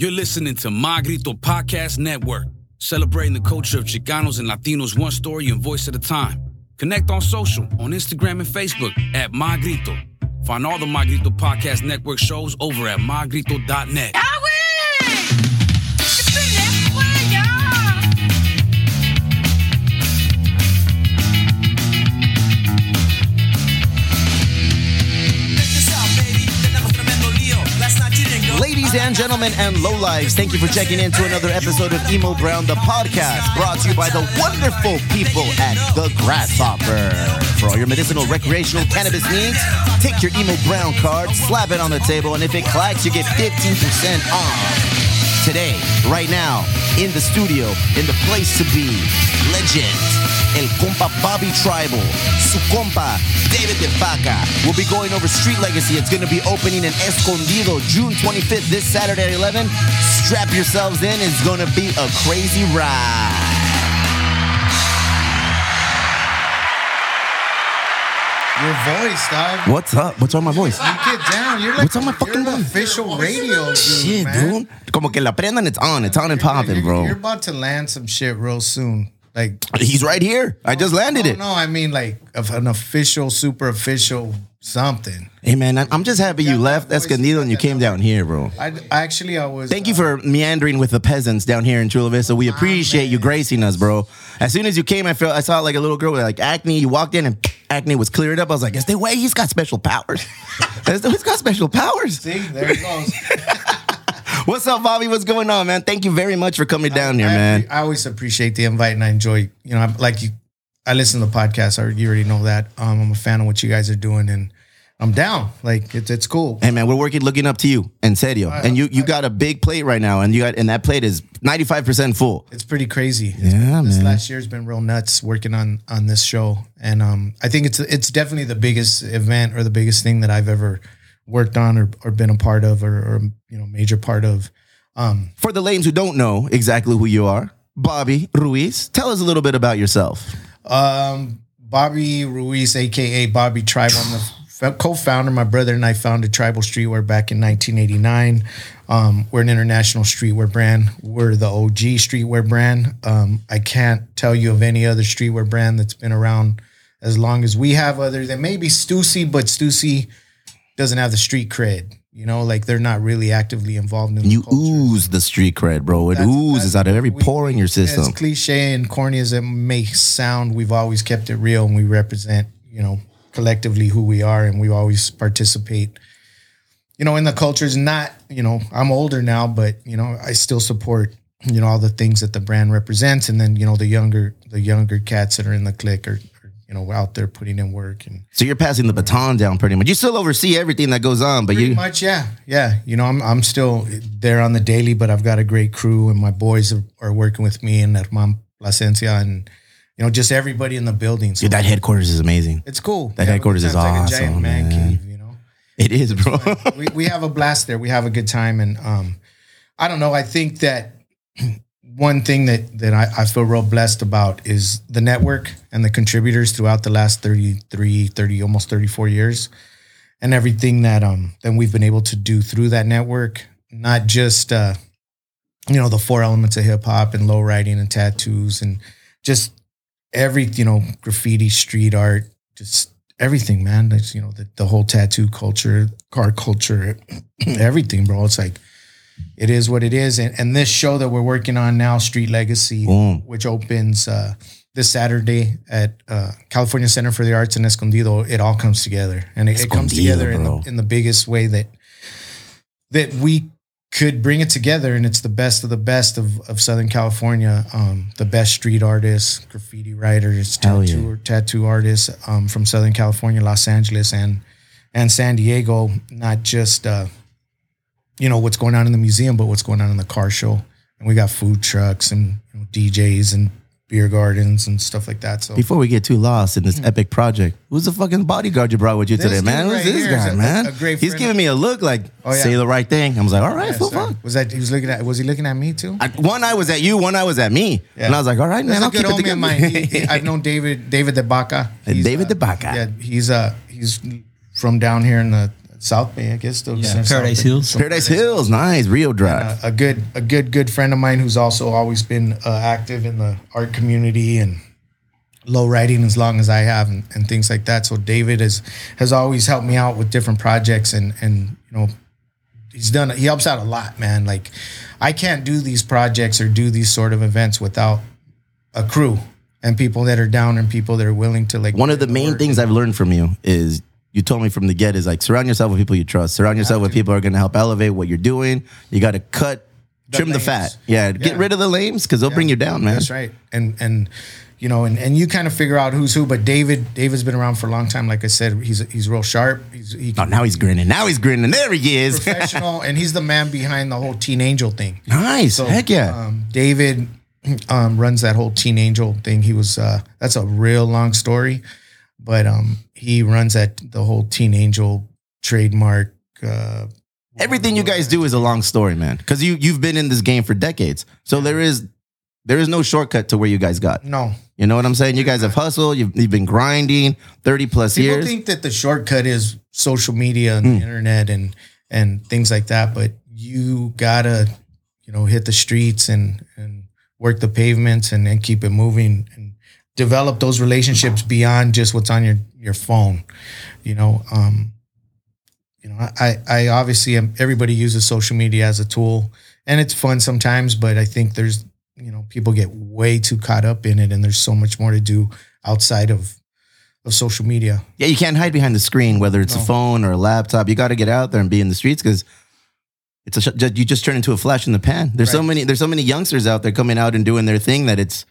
You're listening to MiGrito Podcast Network, celebrating the culture of Chicanos and Latinos one story and voice at a time. Connect on social, on Instagram and Facebook at MiGrito. Find all the MiGrito Podcast Network shows over at mygrito.net. Ladies and gentlemen and lowlives, thank you for checking in to another episode of Emo Brown, the podcast, brought to you by the wonderful people at The Grasshopper. For all your medicinal recreational cannabis needs, take your Emo Brown card, slap it on the table, and if it clacks, you get 15% off. Today, right now, in the studio, in the place to be, legend, El Compa Bobby Tribal, su compa David de Vaca. We'll be going over Street Legacy. It's going to be opening in Escondido June 25th, this Saturday at 11. Strap yourselves in. It's going to be a crazy ride. Your voice, dog. What's up? What's on my voice? You get down. You're like What's on my fucking voice? official radio dude, Shit, man. dude. Como que la prendan, it's on. It's on and popping, bro. You're about to land some shit real soon. Like He's right here. I just landed it. no, I mean like of an official, super official something. Hey, man, I'm just happy you left Escondido and you came down here, bro. I actually I was. Thank you uh, for meandering with the peasants down here in Chula Vista. We appreciate you gracing us, bro. As soon as you came, I felt I saw like a little girl with like acne. You walked in and acne was cleared up. I was like, is there way he's got special powers? Is he's got special powers. See, there it goes. What's up, Bobby? What's going on, man? Thank you very much for coming down here, I, man. I always appreciate the invite and I enjoy. You know, I'm like you. I listen to the podcast. I, you already know that. Um, I'm a fan of what you guys are doing, and I'm down. Like it's it's cool. Hey man, we're working looking up to you, en serio. And you you got a big plate right now, and you got and that plate is 95% full. It's pretty crazy. It's Yeah, been- This last year's been real nuts working on on this show, and um, I think it's it's definitely the biggest event or the biggest thing that I've ever worked on or, or been a part of or, or you know major part of. Um, For the lames who don't know exactly who you are, Bobby Ruiz, tell us a little bit about yourself. um, Bobby Ruiz, aka Bobby Tribal, I'm the co-founder. My brother and I founded Tribal Streetwear back in 1989. Um, we're an international streetwear brand. We're the OG streetwear brand. Um, I can't tell you of any other streetwear brand that's been around as long as we have. Other than maybe Stussy, but Stussy doesn't have the street cred. You know, like they're not really actively involved in the You culture. ooze the street cred, bro. It That's- oozes that's- out of every we- pore in your As system. cliche and corny as it may sound, we've always kept it real and we represent, you know, collectively who we are and we always participate, you know, in the culture is Not, you know, I'm older now, but you know, I still support, you know, all the things that the brand represents. And then, you know, the younger, the younger cats that are in the clique are you know, out there putting in work and So you're passing the baton down pretty much. You still oversee everything that goes on, but you Pretty you much, yeah, yeah. You know, I'm I'm still there on the daily, but I've got a great crew, and my boys are, are working with me, and Herman Placencia, and you know, just everybody in the building. So Dude, that headquarters is amazing. it's cool. that a headquarters is like a awesome, giant man man. cave. You know, It is, bro. we we have a blast there. We have a good time, and um, I don't know. I think that one thing that that I, I feel real blessed about is the network and the contributors throughout the last 33, 30, almost 34 years and everything that um that we've been able to do through that network, not just uh you know, the four elements of hip hop and low riding and tattoos and just every, you know, graffiti, street art, just everything, man. That's you know, the, the whole tattoo culture, car culture, everything, bro. It's like it is what it is. And, and this show that we're working on now, Street Legacy, Boom. which opens uh, this Saturday at uh, California Center for the Arts in Escondido, it all comes together, and it, it comes together in the, in the biggest way that that we could bring it together, and it's the best of the best of, of Southern California, um, the best street artists, graffiti writers, Hell yeah. tattoo tattoo artists um, from Southern California, Los Angeles, and and San Diego. Not just uh, you know what's going on in the museum, but what's going on in the car show. And we got food trucks and you know, DJs and beer gardens and stuff like that. So Before we get too lost in this epic project, who's the fucking bodyguard you brought with you This today, man? dude Who's this guy, a- man? a great He's giving me a look like Oh, yeah. say the right thing. I was like, all right, Yeah, full sir. fuck. was that he was looking at? Was he looking at me too? I, one eye was at you, one eye was at me, Yeah. and I was like, all right, man, I'll keep it mine. He- he- together. I've known David David De Baca. He's, David uh, De Baca. Yeah, he's uh he's from down here in the South Bay, I guess. Still Yeah, South Paradise Hills. So Paradise Hills, nice. Rio Drive. uh, a good a good good friend of mine who's also always been uh, active in the art community and low riding as long as I have and, and things like that. So David has has always helped me out with different projects and and you know he's done he helps out a lot, man. Like I can't do these projects or do these sort of events without a crew and people that are down and people that are willing to like One of the main work. things I've learned from you is you told me from the get is like surround yourself with people you trust. Surround yourself with people who are going to help elevate what you're doing. You got to cut, trim the fat. Yeah, get rid of the lames because they'll bring you down, man. That's right. And and you know, and, and you kind of figure out who's who. But David, David's been around for a long time. Like I said, he's he's real sharp. He's he Oh, now he's grinning. Now he's grinning. There he is. professional, and he's the man behind the whole Teen Angel thing. nice. So, Heck yeah. Um, David um, runs that whole Teen Angel thing. He was uh, that's a real long story, but um, he runs that the whole Teen Angel trademark. Uh, Everything you guys do is a long story, man. Because you you've been in this game for decades. So there is there is no shortcut to where you guys got. no, You know what I'm saying? You guys have hustled. You've, you've been grinding 30 plus people years. People think that the shortcut is social media and Hmm. the internet and and things like that but you gotta you know hit the streets and and work the pavements and, and keep it moving and develop those relationships beyond just what's on your your phone you know um you know i i obviously am everybody uses social media as a tool and it's fun sometimes but i think there's you know people get way too caught up in it and there's so much more to do outside of of social media Yeah, you can't hide behind the screen, whether it's a phone or a laptop. You got to get out there and be in the streets because it's a you just turn into a flash in the pan. There's so many there's so many youngsters out there coming out and doing their thing that it's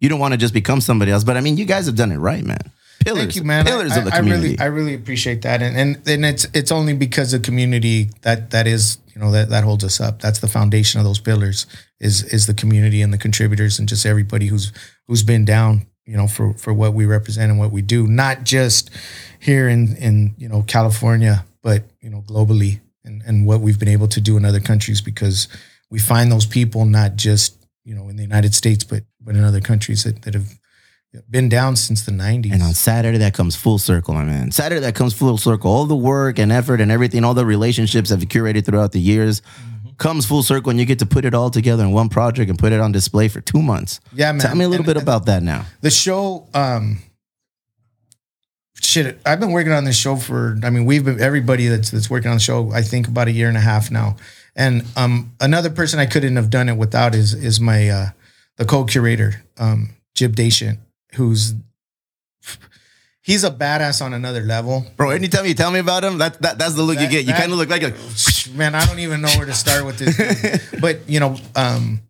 you don't want to just become somebody else. But I mean, you guys have done it right, man. Pillars, Thank you, man. I- Pillars I, of the I community. really, I really appreciate that, and and and it's it's only because of the community that that is you know that that holds us up. That's the foundation of those pillars is is the community and the contributors and just everybody who's who's been down you know for for what we represent and what we do, not just here in in you know California, but you know globally and and what we've been able to do in other countries because we find those people not just you know in the United States but but in other countries that that have been down since the 90s. and on Saturday, that comes full circle, my man. Saturday, that comes full circle. All the work and effort and everything, all the relationships that have curated throughout the years Mm-hmm. comes full circle, and you get to put it all together in one project and put it on display for two months. Yeah, man. Tell me a little And- bit about that now. the show um shit i've been working on this show for i mean we've been everybody that's that's working on the show i think about a year and a half now and um another person i couldn't have done it without is is my uh the co-curator um Jim Daichendt, who's he's a badass on another level Bro, anytime you tell me about him, that, that that's the look you get. You kind of look like a man, I don't even know where to start with this. but you know, um,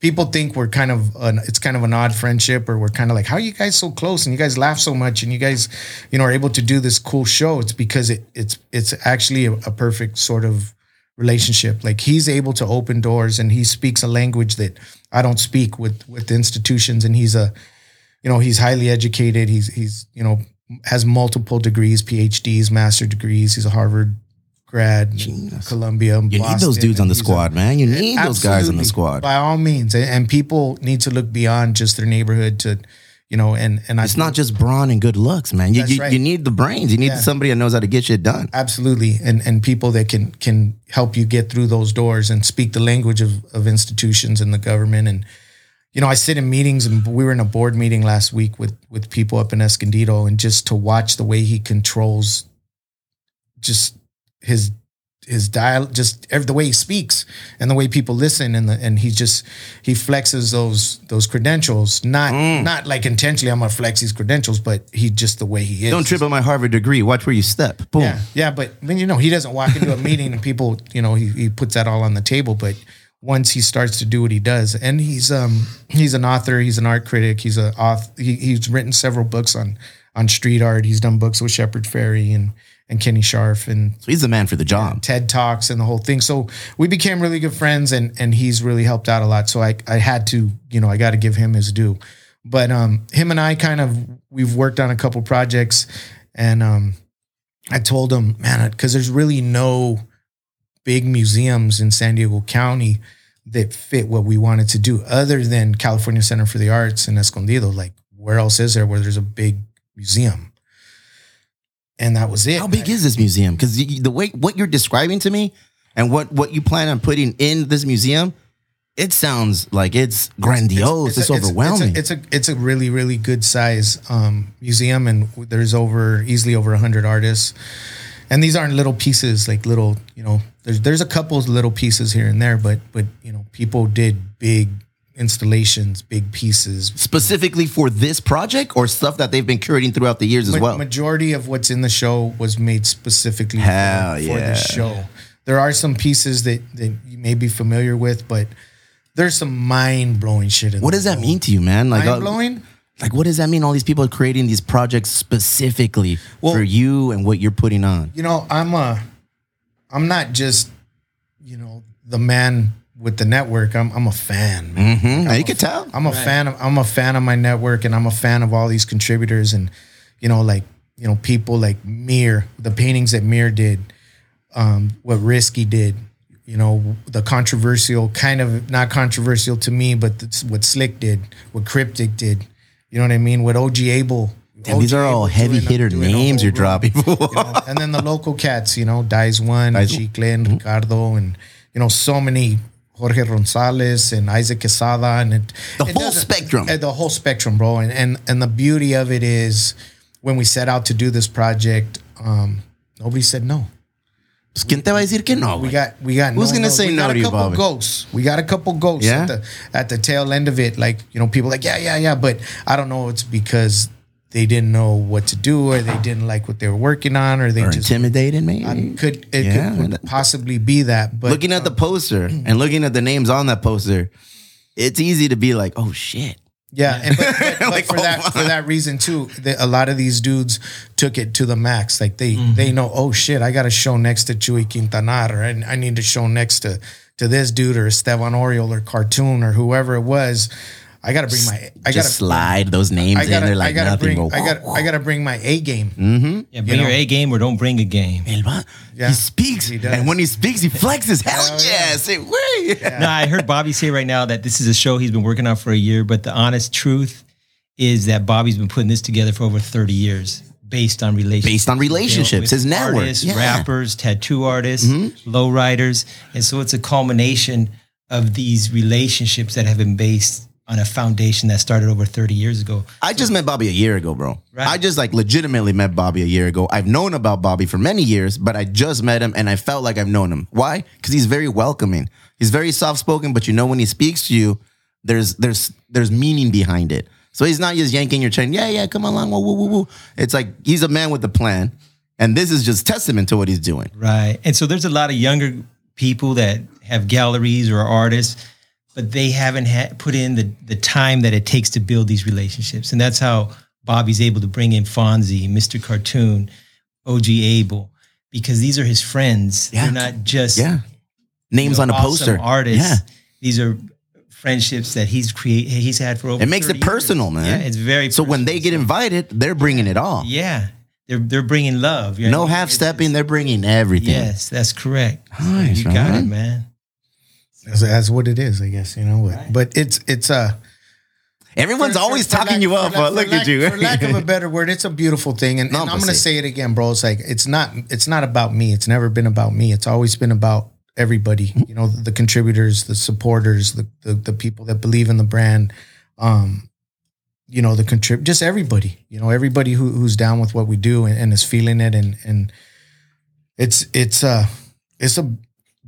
people think we're kind of an, it's kind of an odd friendship, or we're kind of like, how are you guys so close and you guys laugh so much and you guys, you know, are able to do this cool show? It's because it it's it's actually a, a perfect sort of relationship. Like he's able to open doors and he speaks a language that I don't speak with with institutions, and he's a you know he's highly educated he's he's you know has multiple degrees phds master degrees he's a harvard grad Genius. columbia You need those dudes on the he's a- squad, man. You need those guys on the squad. by all means and, and people need to look beyond just their neighborhood to you know and and It's not just brawn and good looks, man. You you, right. you need the brains. You need Yeah. somebody that knows how to get shit done. absolutely and and people that can can help you get through those doors and speak the language of of institutions and the government and you know I sit in meetings and we were in a board meeting last week with with people up in Escondido and just to watch the way he controls just his his dial just every, the way he speaks and the way people listen and the, and he just he flexes those those credentials not Mm. not like intentionally I'm gonna flex these credentials but he just the way he is Don't trip on my Harvard degree. Watch where you step. Boom. yeah, yeah, but I mean, you know, he doesn't walk into a meeting and people, you know, he, he puts that all on the table. But once he starts to do what he does, and he's um he's an author, he's an art critic, he's a author, he, he's written several books on on street art. He's done books with Shepard Fairey and and Kenny Scharf and So he's the man for the job. TED Talks and the whole thing. So we became really good friends and and he's really helped out a lot. So I I had to, you know, I got to give him his due. But um him and I kind of we've worked on a couple projects and um I told him, man, cuz there's really no big museums in San Diego County that fit what we wanted to do other than California Center for the Arts in Escondido. Like where else is there where there's a big museum? And that was it. How big is this museum? Because the way what you're describing to me and what what you plan on putting in this museum, it sounds like it's grandiose. It's, a- overwhelming. It's a, it's a it's a really really good size um, museum, and there's over easily over hundred artists. And these aren't little pieces, like little you know. There's there's a couple of little pieces here and there, but but you know people did big installations, big pieces. Specifically for this project or stuff that they've been curating throughout the years as Ma- well. Majority of what's in the show was made specifically Hell for, for the show. There are some pieces that, that you may be familiar with, but there's some mind blowing shit in there. what does that mean to you, man? Like, uh, Mind blowing? like what does that mean? All these people are creating these projects specifically Well- for you and what you're putting on. You know, I'm a, I'm not just, you know, the man with the network. I'm I'm a fan. man. Mm-hmm. Now you can tell. I'm a fan of I'm a fan of my network and I'm a fan of all these contributors and you know like you know people like Mir, the paintings that Mir did, um, what Risky did, you know the controversial kind of not controversial to me, but that's what Slick did, what Cryptic did, you know what I mean? What OG Abel. Damn, these are all Abel heavy doing hitter doing names you're dropping. you know? and then the local cats, you know, Dice One, Dice- Chicle, and Ricardo, and you know so many Jorge Gonzalez and Isaac Quesada, and it, The it whole spectrum. uh, the whole spectrum, bro. And and and the beauty of it is when we set out to do this project, um, nobody said no. Pues, ¿Quién te va a decir que no? We got we got Who's no, gonna no. say we no got to a couple Bobby? ghosts. We got a couple ghosts Yeah? at the at the tail end of it. Like you know, people like yeah yeah yeah, but I don't know. It's because they didn't know what to do, or they didn't like what they were working on, or they Or just intimidated, maybe. I could it Yeah, could that- possibly be that. But looking at the poster and looking at the names on that poster, it's easy to be like, oh shit. Yeah, and but, but, but Like, for oh that my. for that reason too, the, a lot of these dudes took it to the max. Like they Mm-hmm. they know, oh shit, I got to show next to Chuy Quintanar, or I, I need to show next to to this dude or Esteban Oriol or Cartoon or whoever it was. I got to bring my I got Just slide those names I in gotta, there I like gotta nothing. bring, Go, I got I got to bring my A game. Mm-hmm. Yeah, bring know? your A game or don't bring a game. El va- Yeah, he speaks, he does. and when he speaks, he flexes. Hell, Hell yeah! yeah. Say, way. No, I heard Bobby say right now that this is a show he's been working on for a year, but the honest truth is that Bobby's been putting this together for over 30 years based on relationships. Based on relationships, with his network. Artists, Yeah. Mm-hmm. rappers, tattoo artists, lowriders. And so it's a culmination of these relationships that have been based on a foundation that started over 30 years ago. I just met Bobby a year ago, bro. Right. I just like legitimately met Bobby a year ago. I've known about Bobby for many years, but I just met him and I felt like I've known him. Why? Because he's very welcoming. He's very soft spoken, but you know when he speaks to you, there's there's there's meaning behind it. So he's not just yanking your chain. Yeah, yeah, come along. Woo, woo, woo, woo. It's like he's a man with a plan, and this is just testament to what he's doing. Right. And so there's a lot of younger people that have galleries or artists, but they haven't had put in the, the time that it takes to build these relationships. And that's how Bobby's able to bring in Fonzie, Mr. Cartoon, OG Abel, because these are his friends. Yeah. They're not just Yeah, names you on a awesome poster. artists. Yeah, These are friendships that he's create he's had for over it makes it personal, years. man. Yeah, it's very So when they get invited, they're bringing it all. yeah, they're they're bringing love. You know No what I mean? half stepping. They're bringing everything. Yes, that's correct. Nice, you got right? it, man. That's, that's what it is, I guess. You know, but, but it's it's a. Everyone's for- always for- for talking lack- you up. lack- uh, look lack- at you. For lack of a better word, it's a beautiful thing, and, No, and I'm going to say- say it again, bro. It's like it's not it's not about me. It's never been about me. It's always been about everybody. Mm-hmm. You know, the contributors, the supporters, the the, the people that believe in the brand. Um, you know, the contrib just everybody. You know, everybody who, who's down with what we do and, and is feeling it, and and it's it's a it's a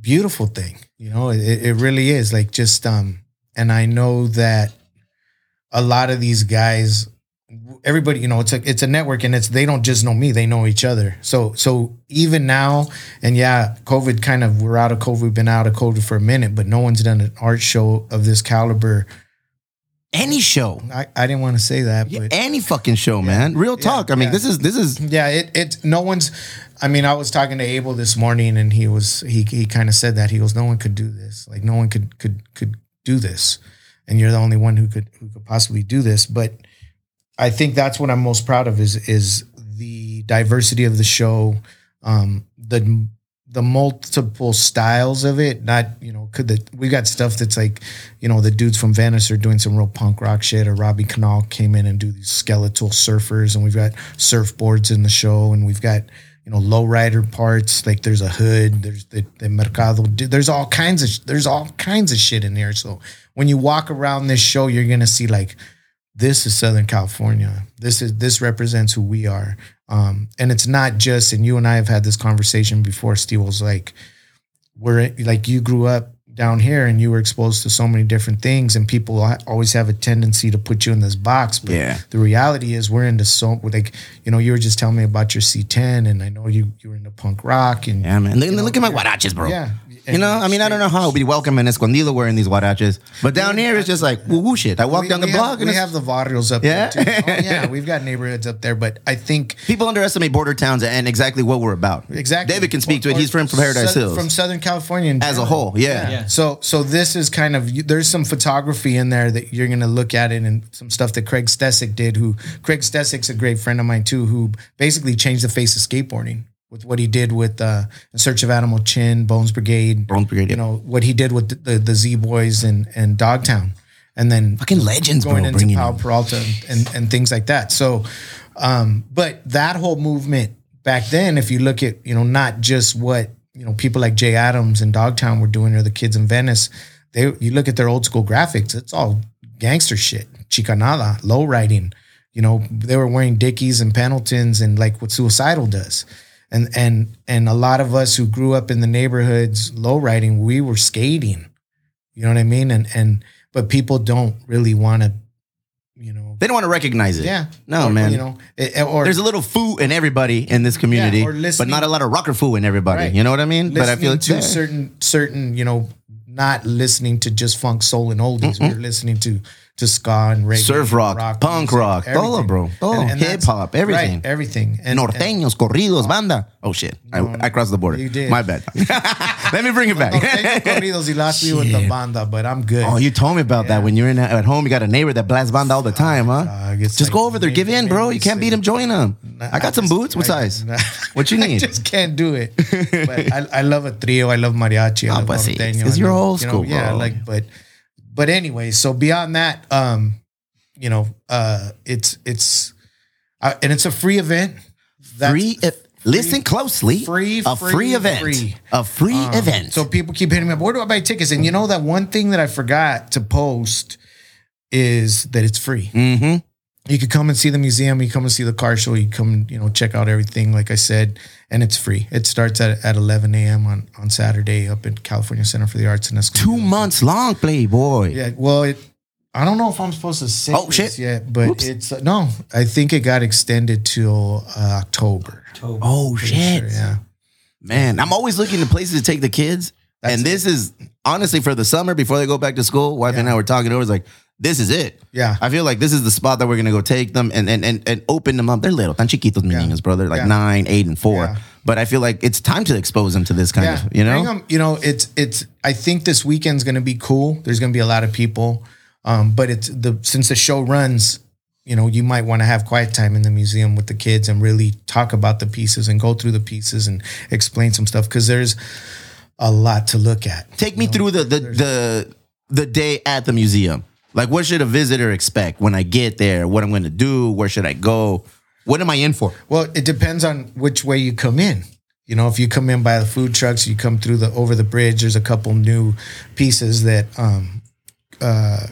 beautiful thing. You know, it, it really is. Like just um, and I know that a lot of these guys everybody you know it's a it's a network and it's they don't just know me they know each other so so even now and yeah covid kind of we're out of covid we've been out of covid for a minute but no one's done an art show of this caliber Any show, i, I didn't want to say that but any fucking show, man. Real talk. I mean, yeah. this is this is yeah it it no one's i mean i was talking to abel this morning and he was he he kind of said that he goes no one could do this like no one could could could do this and you're the only one who could who could possibly do this but i think that's what i'm most proud of is is the diversity of the show um the the multiple styles of it. Not you know, could the we got stuff that's like, you know, the dudes from Venice are doing some real punk rock shit, or Robbie Conal came in and do these skeletal surfers, and we've got surfboards in the show, and we've got you know lowrider parts. Like there's a hood, there's the, the mercado, there's all kinds of there's all kinds of shit in there. So when you walk around this show, you're gonna see like this is Southern California. This is this represents who we are. Um, and it's not just, and you and I have had this conversation before. Steve was like, we're like you grew up down here and you were exposed to so many different things, and people always have a tendency to put you in this box. But Yeah. the reality is, we're into so like you know, you were just telling me about your C10, and I know you you were into punk rock and Yeah, man. Look, you know, look at my huaraches, bro. Yeah, You know, I mean, I don't know how I'll be welcome in Escondido wearing these huaraches, but down here it's just like woo woo shit. I walk We- down the we block Have, and we it's- have the barrios up Yeah? there too. Oh, yeah, we've got neighborhoods up there, but I think people underestimate border towns and exactly what we're about. Exactly. David can speak to it. Or- He's from, from Paradise South- Hills. From Southern California in As a general. whole, yeah. Yeah. So so this is kind of you- there's some photography in there that you're gonna look at it and some stuff that Craig Stecyk did. Who Craig Stecyk's a great friend of mine too. Who basically changed the face of skateboarding with what he did with uh, In Search of Animal Chin, Bones Brigade. Bones Brigade, You yeah. know what he did with the the, the Z Boys and and Dogtown, and then Fucking legends, going bro. into in. Peralta and, and, and things like that. So, um, but that whole movement back then, if you look at, you know, not just what, you know, people like Jay Adams and Dogtown were doing or the kids in Venice, they, you look at their old school graphics, it's all gangster shit, chicanada, low riding, you know, they were wearing Dickies and Pendletons and like what Suicidal does. And, and, and a lot of us who grew up in the neighborhoods, low riding, we were skating, you know what I mean? And, and, but people don't really want to, you know, They don't want to recognize it. yeah. No, Or, man. You know, it- or There's a little foo in everybody in this community, Yeah, but not a lot of rocker foo in everybody. Right. You know what I mean? But I feel listening it's to there. certain certain you know not listening to just funk soul and oldies. We're listening to to ska and reggae, Surf and rock, punk music, rock, todo, everything. bro. Todo. that's- Hip-hop, everything. right, everything. And, Norteños, corridos, banda. Oh shit! I, I crossed the border. you did. My bad. Let me bring it back. Corridos y lost me with the banda, but I'm good. Oh, you told me about that when you're in at home. You got a neighbor that blasts banda all the time, huh? it's Just like go over there, give in, bro. You can't beat him. Join him. I got some just- boots. What I- size? What you I need? just can't do it. But I, I love a trio. I love mariachi. I Ah, love norteño. because I you're old you know, school, Yeah, like but but anyway. So beyond that, um, you know, uh, it's it's uh, and it's a free event. That's Free. e- Listen closely. free, A free, free, event. free. A free Um, event. So people keep hitting me up. Where do I buy tickets? And you know that one thing that I forgot to post is that it's free. mm-hmm. You could come and see the museum. You come and see the car show. You come, you know, check out everything. Like I said, and it's free. It starts at, at 11 a.m. on on Saturday up at California Center for the Arts in Escondido. Two months long, Playboy. Yeah. Well, it. I don't know if I'm supposed to say Oh, this shit. yet, but Oops. it's uh, no. I think it got extended till uh, October. Oh shit, sure, yeah. man! I'm always looking to places to take the kids, That's and this is honestly for the summer before they go back to school. Wife and I were talking over. It's like this is it. Yeah. I feel like this is the spot that we're gonna go take them and and and, and open them up. They're little, tan chiquitos, Yeah. niños, bro. They're like Yeah. nine, eight, and four. Yeah. But I feel like it's time to expose them to this kind of, you know. 'em- you know, it's it's. I think this weekend's going to be cool. There's going to be a lot of people, um, but it's the since the show runs. You know, you might want to have quiet time in the museum with the kids and really talk about the pieces and go through the pieces and explain some stuff because there's a lot to look at. Take me through the the the the day at the museum. Like, what should a visitor expect when I get there? What I'm going to do? Where should I go? What am I in for? Well, it depends on which way you come in. You know, if you come in by the food trucks, you come through the over the bridge. There's a couple new pieces that um, uh,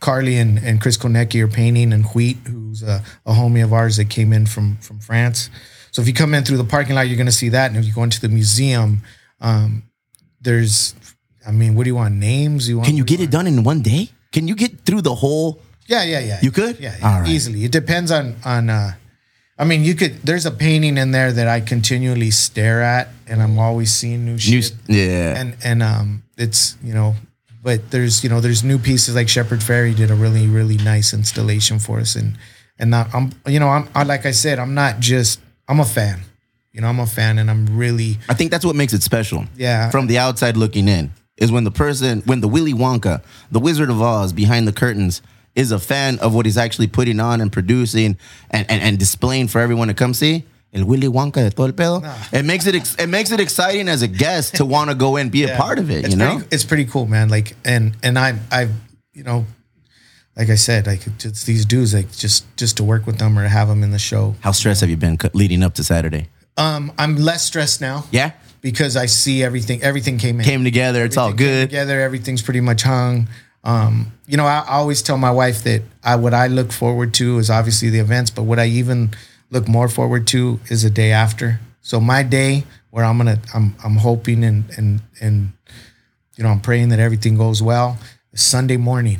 Carly and, and Chris Konecki are painting, and Wheat, who's a, a homie of ours that came in from from France. So if you come in through the parking lot, you're going to see that, and if you go into the museum, um, there's, I mean, what do you want? Names? You want? Can you what do get it done in one day? Can you get through the whole? yeah, yeah, yeah. You could? Yeah, yeah right. easily. It depends on on. uh I mean, you could. There's a painting in there that I continually stare at, and I'm always seeing new shit. New, yeah. and and um, it's you know, but there's you know there's new pieces like Shepard Fairey did a really really nice installation for us, and and now I'm you know I'm I, like I said I'm not just I'm a fan, you know I'm a fan, and I'm really I think that's what makes it special. Yeah. From the outside looking in, is when the person, when the Willy Wonka, the Wizard of Oz behind the curtains, is a fan of what he's actually putting on and producing and, and, and displaying for everyone to come see. El Willy Wonka de todo el pedo. It makes it ex- it makes it exciting as a guest to want to go and be a part of it. It's you know, pretty, it's pretty cool, man. Like, and and I I you know, like I said, like just these dudes, like just just to work with them or to have them in the show. how stressed have you been leading up to Saturday? Um, I'm less stressed now. Yeah, because I see everything. Everything came in. came together. It's all Everything good. together. Everything's pretty much hung. Um, you know, I, I always tell my wife that I what I look forward to is obviously the events, but what I even look more forward to is the day after. So my day where I'm gonna I'm I'm hoping and and and you know I'm praying that everything goes well. Sunday morning.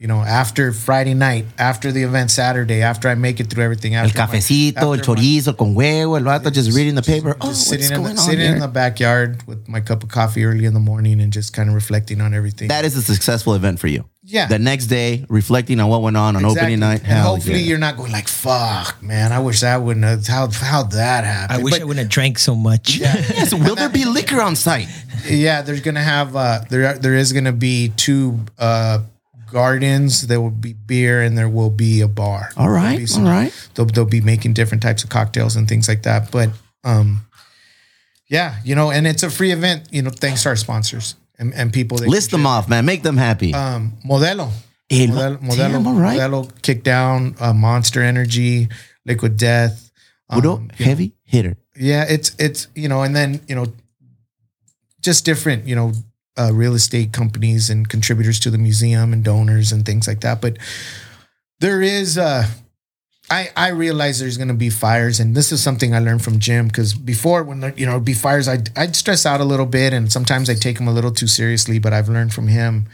You know, after Friday night, after the event Saturday, after I make it through everything, El after my- cafecito, el after my- chorizo con huevo, el vato just reading the paper. Oh, just what's sitting in going the, on sitting in the backyard with my cup of coffee early in the morning and just kind of reflecting on everything. That is a successful event for you. Yeah. The next day, reflecting on what went on on Exactly. opening night. And Hell hopefully yeah. you're not going like, "Fuck, man! I wish that wouldn't have how how that happened." I wish But I wouldn't have drank so much. Yes, will there be liquor on site? yeah, there's gonna have uh, there there is gonna be two uh, gardens. There will be beer and there will be a bar. All right, some, all right. They'll they'll be making different types of cocktails and things like that. But um, yeah, you know, and it's a free event. You know, thanks to our sponsors and, and people. That List them off, man. Make them happy. um, Modelo. El- Modelo, Modelo, Damn, all right. Modelo kicked down uh, Monster Energy, Liquid Death. Um, heavy hitter. Yeah, it's it's you know, and then you know, just different you know, uh, real estate companies and contributors to the museum and donors and things like that. But there is, uh, I I realize there's going to be fires, and this is something I learned from Jim because before when there, you know be fires, I'd I'd stress out a little bit, and sometimes I take them a little too seriously. But I've learned from him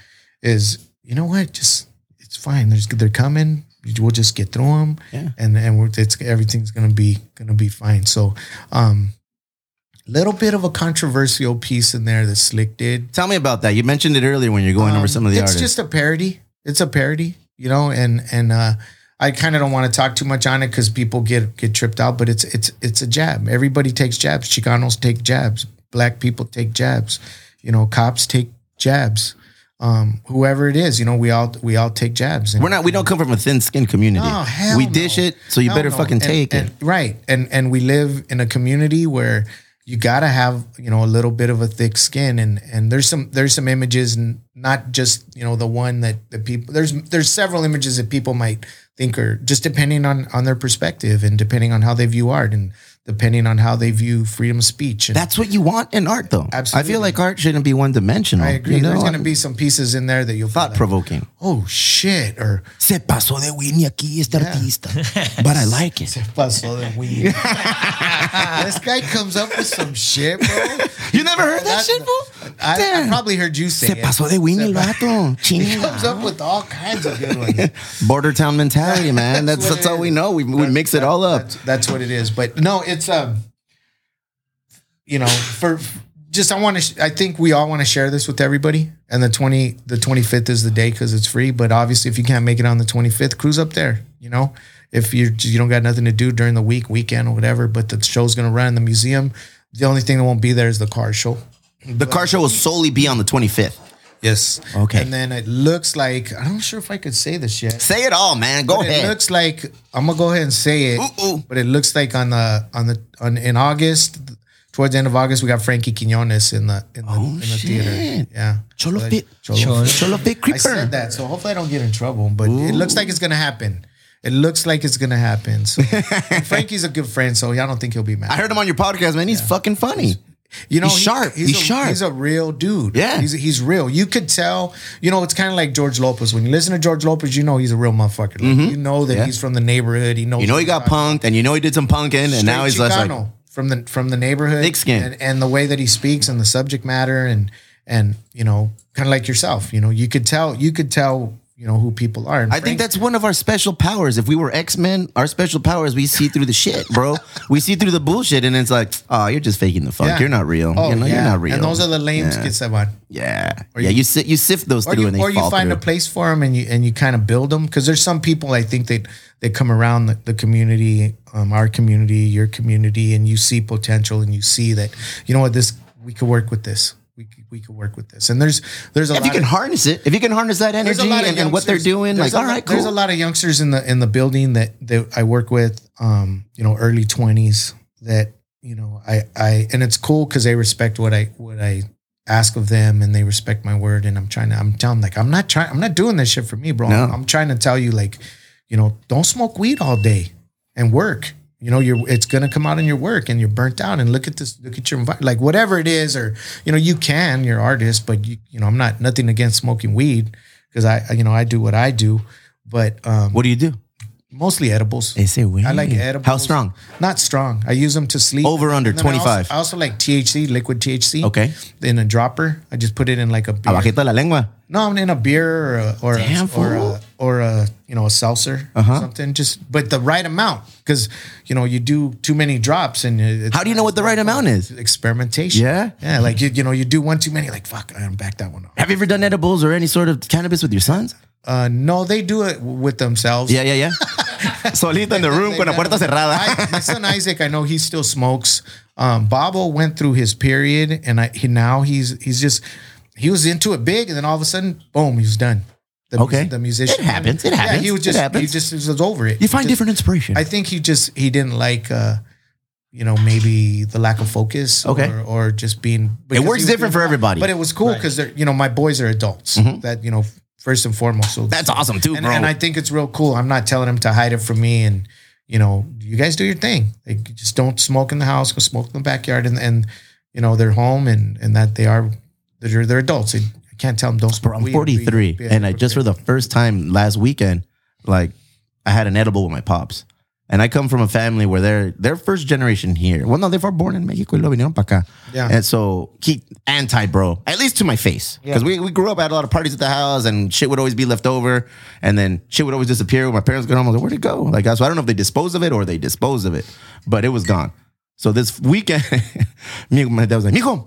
is you know what, just it's fine. There's they're coming. We'll just get through them, Yeah. and and we're, it's everything's gonna be gonna be fine. So, um, little bit of a controversial piece in there that Slick did. Tell me about that. You mentioned it earlier when you're going over Um, some of the it's artists. just a parody. It's a parody, you know, and and uh, I kind of don't want to talk too much on it because people get get tripped out. But it's it's it's a jab. Everybody takes jabs. Chicanos take jabs. Black people take jabs. You know, cops take jabs. Um, whoever it is, you know, we all we all take jabs. And, We're not. We don't come from a thin skinned community. Oh, hell we no. dish it, so you Hell better no. fucking And- take and- it. Right. And and we live in a community where you gotta have, you know, a little bit of a thick skin. And and there's some there's some images and not just, you know, the one that the people there's there's several images that people might think are just depending on on their perspective and depending on how they view art. And depending on how they view freedom of speech. And That's what you want in art, though. Absolutely. I feel like art shouldn't be one dimensional. I agree. You know? there's gonna be some pieces in there that you'll thought like, provoking. oh shit, or Se pasó de Winnie aquí este artista, but I like it. Se pasó de weed. this guy comes up with some shit, bro. You never heard that That- shit, fool? I, I probably heard you say Se it. pasó de Winnie el vato. He comes up with all kinds of good ones. Border town mentality, man. That's what that's all we know. We, we mix it all up. That's, that's what it is. But no, it's um, you know, for just I want to. Sh- I think we all want to share this with everybody. And the twenty, the twenty fifth is the day because it's free. But obviously, if you can't make it on the twenty fifth, cruise up there. You know, if you you don't got nothing to do during the week, weekend or whatever, but the show's gonna run in the museum. The only thing that won't be there is the car show. The car show will solely be on the 25th. Yes. Okay. And then it looks like I'm not sure if I could say this yet. Say it all, man. Go But ahead. It looks like I'm gonna go ahead and say it. Ooh, ooh. But it looks like on the on the on in August, towards the end of August, we got Frankie Quinones in the in the, oh, in the Oh, theater. Yeah. Cholo So fit. Cholo Cholo-. Cholo Fit I said that, so hopefully I don't get in trouble. But it looks like it's gonna happen. It looks like it's gonna happen. So Frankie's a good friend, so I don't think he'll be mad. I heard him on your podcast, man. He's fucking funny. You know, He's sharp. He's a, sharp. He's a real dude. Yeah. he's he's real. You could tell. You know, it's kind of like George Lopez. When you listen to George Lopez, you know he's a real motherfucker. Like, You know that Mm-hmm. Yeah. he's from the neighborhood. He knows. You know he got punked, and you know he did some punking, and now he's Straight just like, from the from the neighborhood, Thick skin. and, and the way that he speaks and the subject matter, and and you know, kind of like yourself. You know, you could tell. You could tell. You know who people are. And I think that's one of our special powers. If we were X Men, our special power is we see through the shit, bro. we see through the bullshit, and it's like, oh, you're just faking the funk. Yeah. You're not real. Oh, you know, yeah. you're not real. And those are the lame Yeah. que se van. Yeah, Or yeah. you- You, sit, you sift those through, you, and they or you find through. a place for them and you and you kind of build them because there's some people I think that they come around the, the community, um, our community, your community, and you see potential and you see that you know what this we could work with this. We could, we could work with this. And there's there's a If lot you can of, harness it, if you can harness that energy and, and what they're youngsters- doing, like, all lot- cool. There's a lot of youngsters in the in the building that that I work with, um, you know, early twenties that you know I I and it's cool because they respect what I what I ask of them and they respect my word and I'm trying to I'm telling them like I'm not trying I'm not doing this shit for me, bro. No. I'm trying to tell you like, you know, don't smoke weed all day and work. You know, you're it's gonna come out in your work and you're burnt out and look at this, look at your like whatever it is, or you know, you can, you're artist, but you you know, I'm not nothing against smoking weed because I you know I do what I do, but um what do you do? Mostly edibles. Ese weed. I like edibles. How strong? Not strong. I use them to sleep. Over, under, And then I also- 25. I also, like THC, liquid THC. Okay. In a dropper, I just put it in like a beer. Abajito de la lengua. No, I'm in a beer or a, or Damn, a, or fool. a, or a you know a seltzer Uh-huh. or something. Just but the right amount because you know you do too many drops and it's How do you know what the right amount is? experimentation. Yeah? yeah. Like you you know you do one too many. Like fuck, I'm back that one off. Have you ever done edibles or any sort of cannabis with your sons? Uh, no, they do it with themselves. Yeah, yeah, yeah. Solito in the room con la puerta cerrada. I, my son Isaac, I know he still smokes. Um, Bobo went through his period, and I, he now he's he's just he was into it big, and then all of a sudden, boom, he's done. The, mus- Okay. the musician. It happens. It happens. Yeah, he was just he just he was over it. You find Just- different inspiration. I think he just he didn't like. uh you know, maybe the lack of focus, Okay. or, or just being. It works different for everybody. but it was cool because they're, you know, my boys are adults. That you know, first and foremost. So. That's awesome too, and, bro. and I think it's real cool. I'm not telling him to hide it from me. And you know, you guys do your thing. Like, just don't smoke in the house. Go smoke in the backyard. And and you know, they're home and and that they are they're they're adults. I can't tell them don't smoke. Bro, I'm 43, Be- be and I just for the first time last weekend, like I had an edible with my pops, and I come from a family where they're they're first generation here. Well, no, they were born in Mexico y lo vinieron para acá. Yeah. and so he anti bro, at least to my face, because we, we grew up at a lot of parties at the house, and shit would always be left over, and then shit would always disappear. When my parents got home, I was like, where'd it go? Like, so I don't know if they disposed of it or they disposed of it, but it was gone. So this weekend, me, my dad was like, mijo,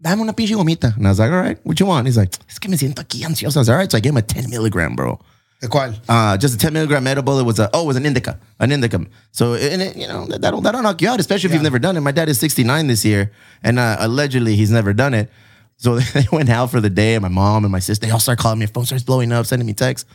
dame una pinche gomita. And I was like, all right, what you want? He's like, es que me siento aquí ansioso. I was like, all right. So I gave him a 10 milligram, bro. ¿De cuál? Uh, just a 10 milligram edible. It was a, oh, it was an indica, an indica. So, and it, you know, that'll, that'll knock you out, especially if you've never done it. My dad is 69 this year, and uh, allegedly he's never done it. So they went out for the day, and my mom and my sister, they all start calling me. Phone starts blowing up, sending me texts.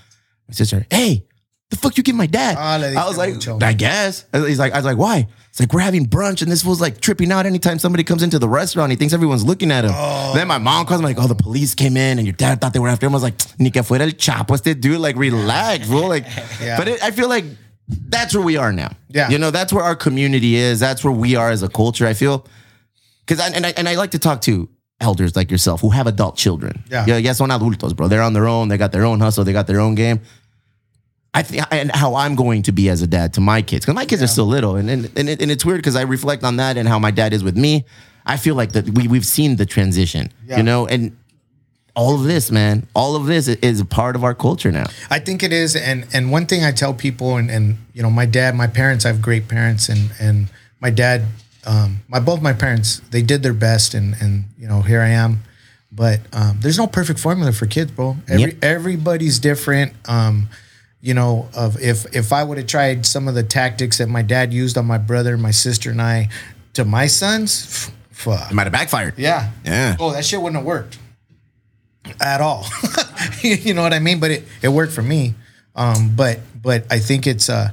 My sister, hey, the fuck you give my dad? Ah, le I was like, mucho. I guess. He's like, I was like, why? It's like we're having brunch, and this fool's like tripping out anytime somebody comes into the restaurant. He thinks everyone's looking at him. Then my mom calls me like, oh, the police came in, and your dad thought they were after him. I was like, ni que fuera el chapo, este dude. Like, relax, bro. Like, Yeah. but it, I feel like that's where we are now. Yeah. you know, that's where our community is. That's where we are as a culture. I feel because I, and I and I like to talk to elders like yourself who have adult children. Yeah. yeah, yeah, son adultos, bro. They're on their own. They got their own hustle. They got their own game. I think and how I'm going to be as a dad to my kids because my kids are still little and and and, it, and it's weird because I reflect on that and how my dad is with me. I feel like that we we've seen the transition, Yeah. you know, and all of this, man, all of this is a part of our culture now. I think it is, and and one thing I tell people, and and you know, my dad, my parents, I have great parents, and and my dad, um, my both my parents, they did their best, and and you know, here I am, but um, there's no perfect formula for kids, bro. Every Yep. everybody's different. Um, you know, of if if I would have tried some of the tactics that my dad used on my brother, my sister, and I, to my sons, fuck. It might have backfired. Yeah. Yeah. Oh, that shit wouldn't have worked at all. you know what I mean? But it, it worked for me. Um, but but I think it's uh,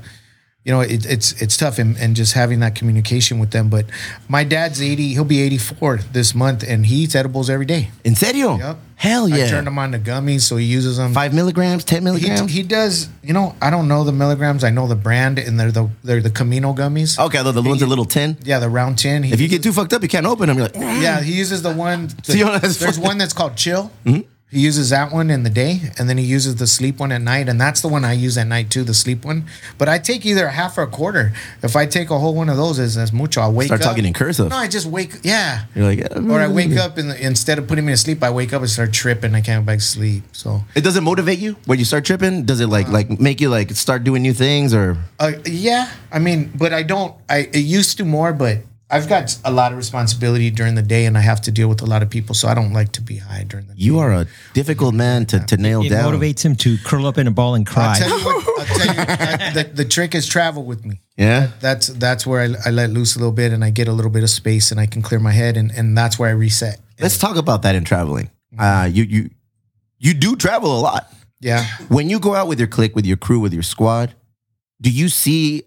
you know, it, it's it's tough and, and just having that communication with them. But my dad's eighty; he'll be eighty four this month, and he eats edibles every day. In serio? Yep. Hell yeah. I turned him on to gummies, so he uses them. Five milligrams, ten milligrams. he does, you know. I don't know the milligrams. I know the brand, and they're the they're the Camino gummies. okay, the, the ones a little tin. Yeah, the round tin. He If you get too fucked up, you can't open them. You're like, Yeah, he uses the one. See, you know, that's there's one that's called Chill. Mm-hmm. He uses that one in the day, and then he uses the sleep one at night, and that's the one I use at night too, the sleep one. But I take either a half or a quarter. If I take a whole one of those, as as mucho. I wake up. Start up. talking in cursive. No, I just wake. Yeah. You're like, yeah. Or I wake up and instead of putting me to sleep, I wake up and start tripping. I can't go back to sleep. So It doesn't motivate you when you start tripping. Does it like like make you like start doing new things or? Uh, yeah, I mean, but I don't. I it used to more, but I've got a lot of responsibility during the day, and I have to deal with a lot of people, so I don't like to be high during the. You are a difficult man to, to nail It down. motivates him to curl up in a ball and I'll cry. tell you what. I'll tell you I, the, the trick is travel with me. Yeah. That's that's where I, I let loose a little bit, and I get a little bit of space, and I can clear my head, and and that's where I reset. Let's talk about that in traveling. Uh, you you you do travel a lot. yeah. When you go out with your clique, with your crew, with your squad, do you see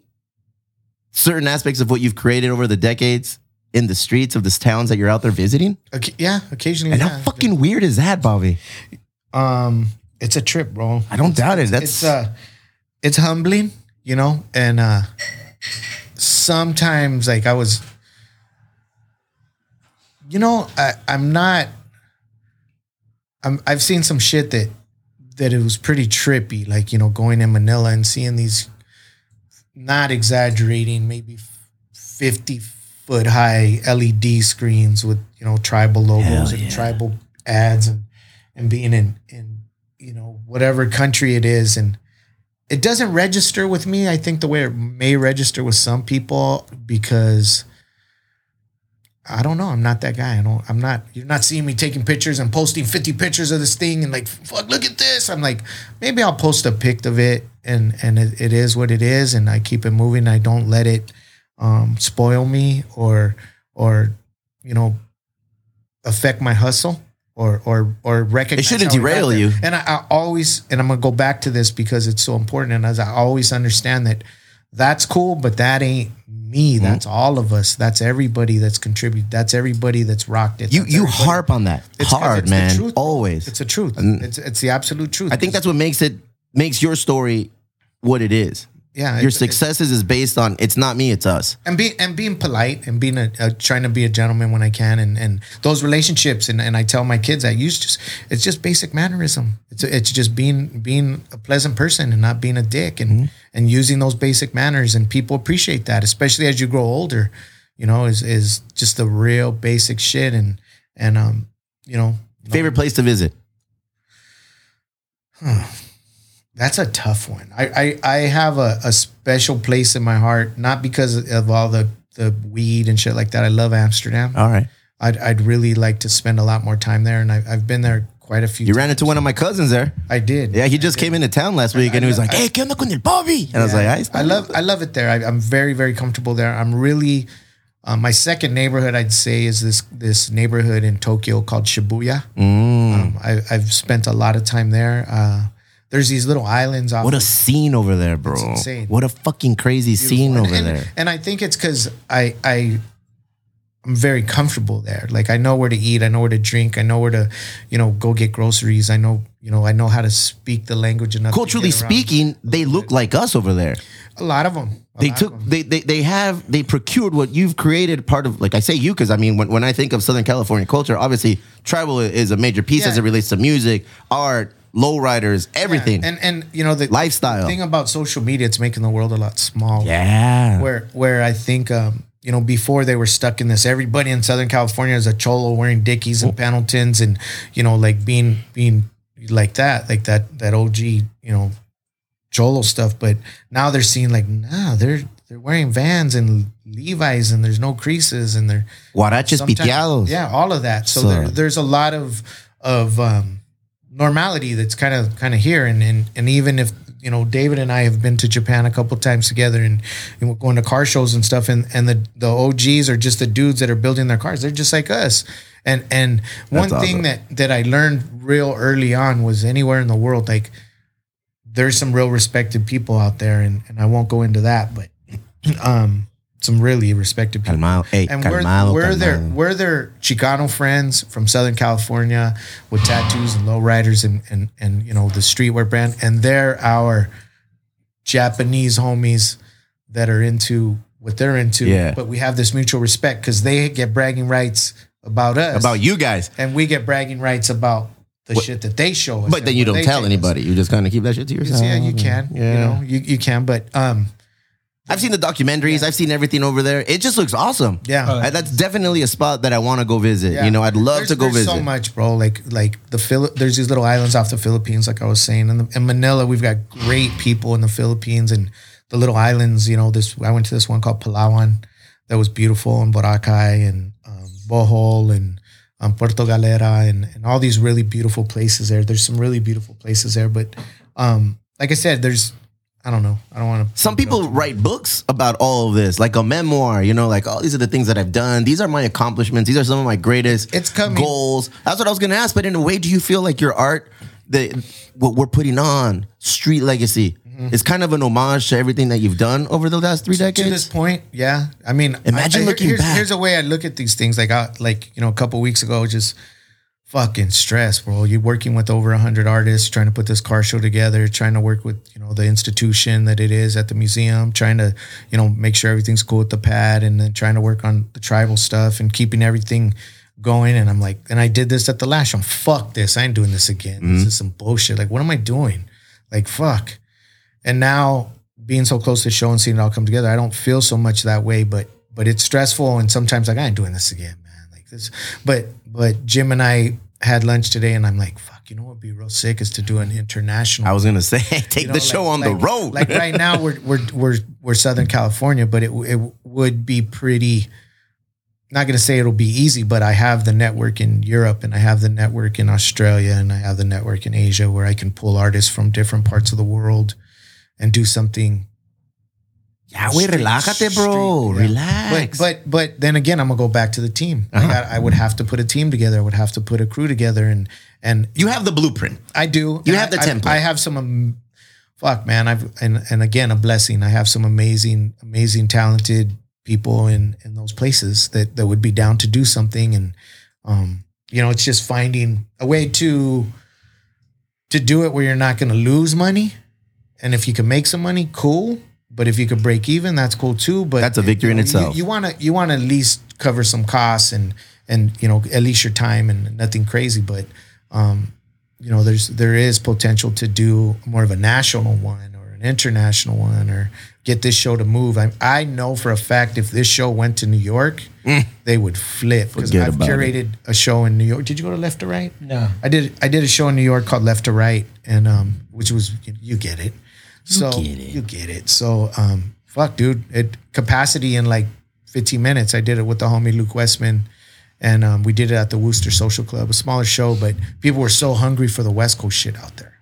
certain aspects of what you've created over the decades in the streets of these towns that you're out there visiting? Oc- yeah, occasionally. And yeah. how fucking weird is that, Bobby? um, it's a trip, bro. I don't doubt it. That's it's uh it's humbling you know and uh sometimes like i was you know i i'm not i'm i've seen some shit that that it was pretty trippy like you know going in manila and seeing these not exaggerating maybe 50 foot high led screens with you know tribal logos and tribal ads and and being in in you know whatever country it is. And it doesn't register with me. I think the way it may register with some people because i don't know. I'm not that guy. I don't i'm not you're not seeing me taking pictures and posting 50 pictures of this thing and like fuck look at this. I'm like maybe i'll post a pic of it and and it, it is what it is and i keep it moving. I don't let it um spoil me or or you know affect my hustle or or or recognize It shouldn't how we got derail you. And I, I always and I'm gonna go back to this because it's so important. And as I always understand that that's cool, but that ain't Mm-hmm. me. That's all of us. That's everybody that's contributed. That's everybody that's rocked it. you you everybody- harp on that It's hard, it's the man. truth. Always. It's the truth. Mm. It's it's the absolute truth. I think that's what makes it makes your story what it is. yeah. Your it's- successes is based on it's not me, it's us. and being and being polite and being a, a trying to be a gentleman when I can and and those relationships and, and I tell my kids that use just it's just basic mannerism. It's it's just being being a pleasant person and not being a dick and and using those basic manners and people appreciate that, especially as you grow older. You know, is is just the real basic shit and and um you know Favorite place to visit? That's a tough one. I I, I have a, a special place in my heart, not because of all the the weed and shit like that. I love Amsterdam. All right. I'd I'd really like to spend a lot more time there, and I, I've been there quite a few. You times. ran into one of my cousins there. I did. Yeah, he just came into town last week and he was like, "Hey, ¿qué onda con el Bobby?" And I was like, I love I love it there. I, I'm very very comfortable there. I'm really um, my second neighborhood I'd say is this this neighborhood in Tokyo called Shibuya. Mm. Um, I, I've spent a lot of time there. Uh, there's these little islands off. What a scene over there, bro! insane. What a fucking crazy scene and, over and- there. And I think it's because I I I'm very comfortable there. Like I know where to eat, I know where to drink, I know where to, you know, go get groceries. I know, you know, I know how to speak the language enough. Culturally speaking, they look like us over there. a lot of them. They took they, they they have they procured what you've created part of like I say you because I mean when, when I think of Southern California culture obviously tribal is a major piece as it relates to music art lowriders everything And and you know the Lifestyle. thing about social media, it's making the world a lot smaller. yeah Where where I think um, you know, before they were stuck in this, everybody in Southern California is a cholo wearing Dickies and Pendletons and, you know, like being being like that, like that that OG, you know, cholo stuff. But now they're seeing like, nah, they're they're wearing vans and Levi's and there's no creases and they're Guaraches piteados Yeah, all of that. So, So- there, there's a lot of of um, normality that's kind of kind of here, and, and and even if you know David and I have been to Japan a couple times together, and, and we're going to car shows and stuff, and and the the OGs are just the dudes that are building their cars. They're just like us. And and one That's thing awesome. that that I learned real early on was anywhere in the world, like there's some real respected people out there, and and I won't go into that, but um, some really respected people calmado hey and calmado, we're, we're their we're their Chicano friends from Southern California with tattoos and lowriders and and and you know the streetwear brand, and they're our Japanese homies that are into what they're into. Yeah. But we have this mutual respect because they get bragging rights about us, about you guys and we get bragging rights about the shit that they show us. but then you don't tell take us. anybody you just kind of keep that shit to yourself Yeah, you can. yeah You know, you, you can. But um, I've seen the documentaries I've seen everything over there it just looks awesome yeah. I- that's definitely a spot that I want to go visit Yeah. you know I'd love There's- to go there's visit So much, bro. Like like the Phil- there's these little islands off the Philippines, like I was saying. In, the, in Manila, we've got great people in the Philippines and the little islands. You know, this I went to this one called Palawan that was beautiful, and Boracay and um, Bohol and um, Puerto Galera and, and all these really beautiful places there. There's some really beautiful places there, but um, like I said, there's I don't know. I don't want to. Some people write books about all of this, like a memoir, you know, like, oh, these are the things that I've done. These are my accomplishments. These are some of my greatest It's coming. goals. That's what I was going to ask. But in a way, do you feel like your art, the, what we're putting on, Street Legacy, mm-hmm. is kind of an homage to everything that you've done over the last three decades? to this point, yeah. I mean, Imagine I, I, looking here's, back. Here's a way I look at these things. Like, I, like you know, a couple weeks ago, just fucking stress, bro. You're working with over hundred artists, trying to put this car show together, trying to work with you know the institution that it is at the museum, trying to you know make sure everything's cool with the pad, and then trying to work on the tribal stuff and keeping everything going. And I'm like, and I did this at the last show. Fuck this. I ain't doing this again. This mm-hmm. is some bullshit. Like, what am I doing? Like, fuck. And now being so close to the show and seeing it all come together, I don't feel so much that way, but but it's stressful and sometimes like I ain't doing this again. Like this. But but Jim and I had lunch today and I'm like, fuck, you know what would be real sick is to do an international I was going to say, take you know, the show like- on the road. Like right now, we're we're we're we're Southern California, but it it would be pretty. Not going to say it'll be easy, but I have the network in Europe, and I have the network in Australia, and I have the network in Asia, where I can pull artists from different parts of the world, and do something. Yeah, wait, relájate, bro. street, yeah. Relax. But but but then again, I'm gonna go back to the team. Uh-huh. I, I would have to put a team together. I would have to put a crew together, and and you have the blueprint. I do. You have the I- I- template. I, have some. Um, fuck, man. I've and and again a blessing. I have some amazing, amazing, talented people in in those places that that would be down to do something. And um, you know, it's just finding a way to to do it where you're not going to lose money, and if you can make some money, cool. But if you could break even, that's cool too. But That's a victory in you know, itself. You want to you want to at least cover some costs and and you know at least your time and nothing crazy. But um, you know there's there is potential to do more of a national one or an international one or get this show to move. I I know for a fact if this show went to New York, they would flip because Forget I've about it. curated a show in New York. Did you go to Left to Right? No. I did I did a show in New York called Left to Right, and um, which was you get it, so get it. you get it. So um, fuck, dude, it capacity in like 15 minutes. I did it with the homie Luke Westman, and um, we did it at the Wooster Social Club, a smaller show, but people were so hungry for the West Coast shit out there.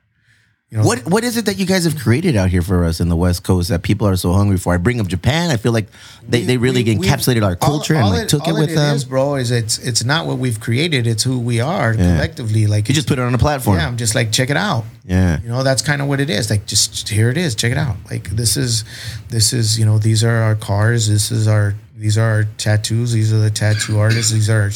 You know, What what is it that you guys have created out here for us in the West Coast that people are so hungry for? I bring up Japan. I feel like they, they really we- we- encapsulated our culture all and like took it all with them. Is, bro, is it's it's not what we've created; it's who we are collectively. Like you just put it on a platform. yeah, I'm just like check it out. Yeah. you know that's kind of what it is. Like just here it is, check it out. Like this is this is you know these are our cars. This is our these are our tattoos. These are the tattoo artists. These are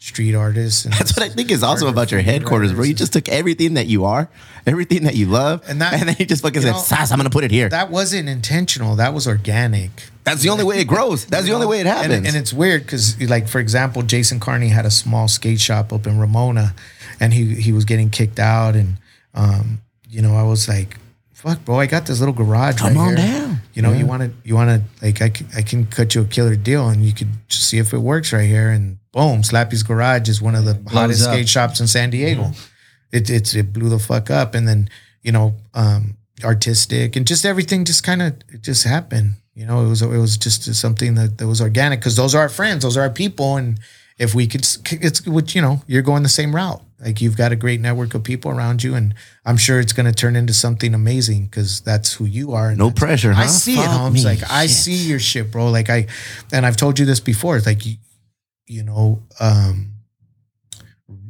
street artists. And That's what I think is awesome about your headquarters, bro. You just took everything that you are, everything that you love, and, that, And then you just fucking you said, know, "Sas, I'm gonna put it here." that wasn't intentional. That was organic. That's the only way it grows. That's the only way it happens. And, and it's weird because, like, for example, Jason Carney had a small skate shop up in Ramona, and he he was getting kicked out, and um, you know, I was like, "Fuck, bro, I got this little garage. Come right on here. down. You know, you want to you want to like I can, I can cut you a killer deal, and you could just see if it works right here, and boom, Slappy's Garage is one of the hottest up. skate shops in San Diego. It it's it blew the fuck up, and then you know, um, artistic and just everything just kind of it just happened. You know, it was it was just something that, that was organic because those are our friends, those are our people, and if we could, it's what you know, you're going the same route. Like you've got a great network of people around you, and I'm sure it's going to turn into something amazing because that's who you are. No pressure, I huh? see it, Fuck Holmes. me, Like I see your shit, bro. Like I, and I've told you this before. It's like you, you know, um,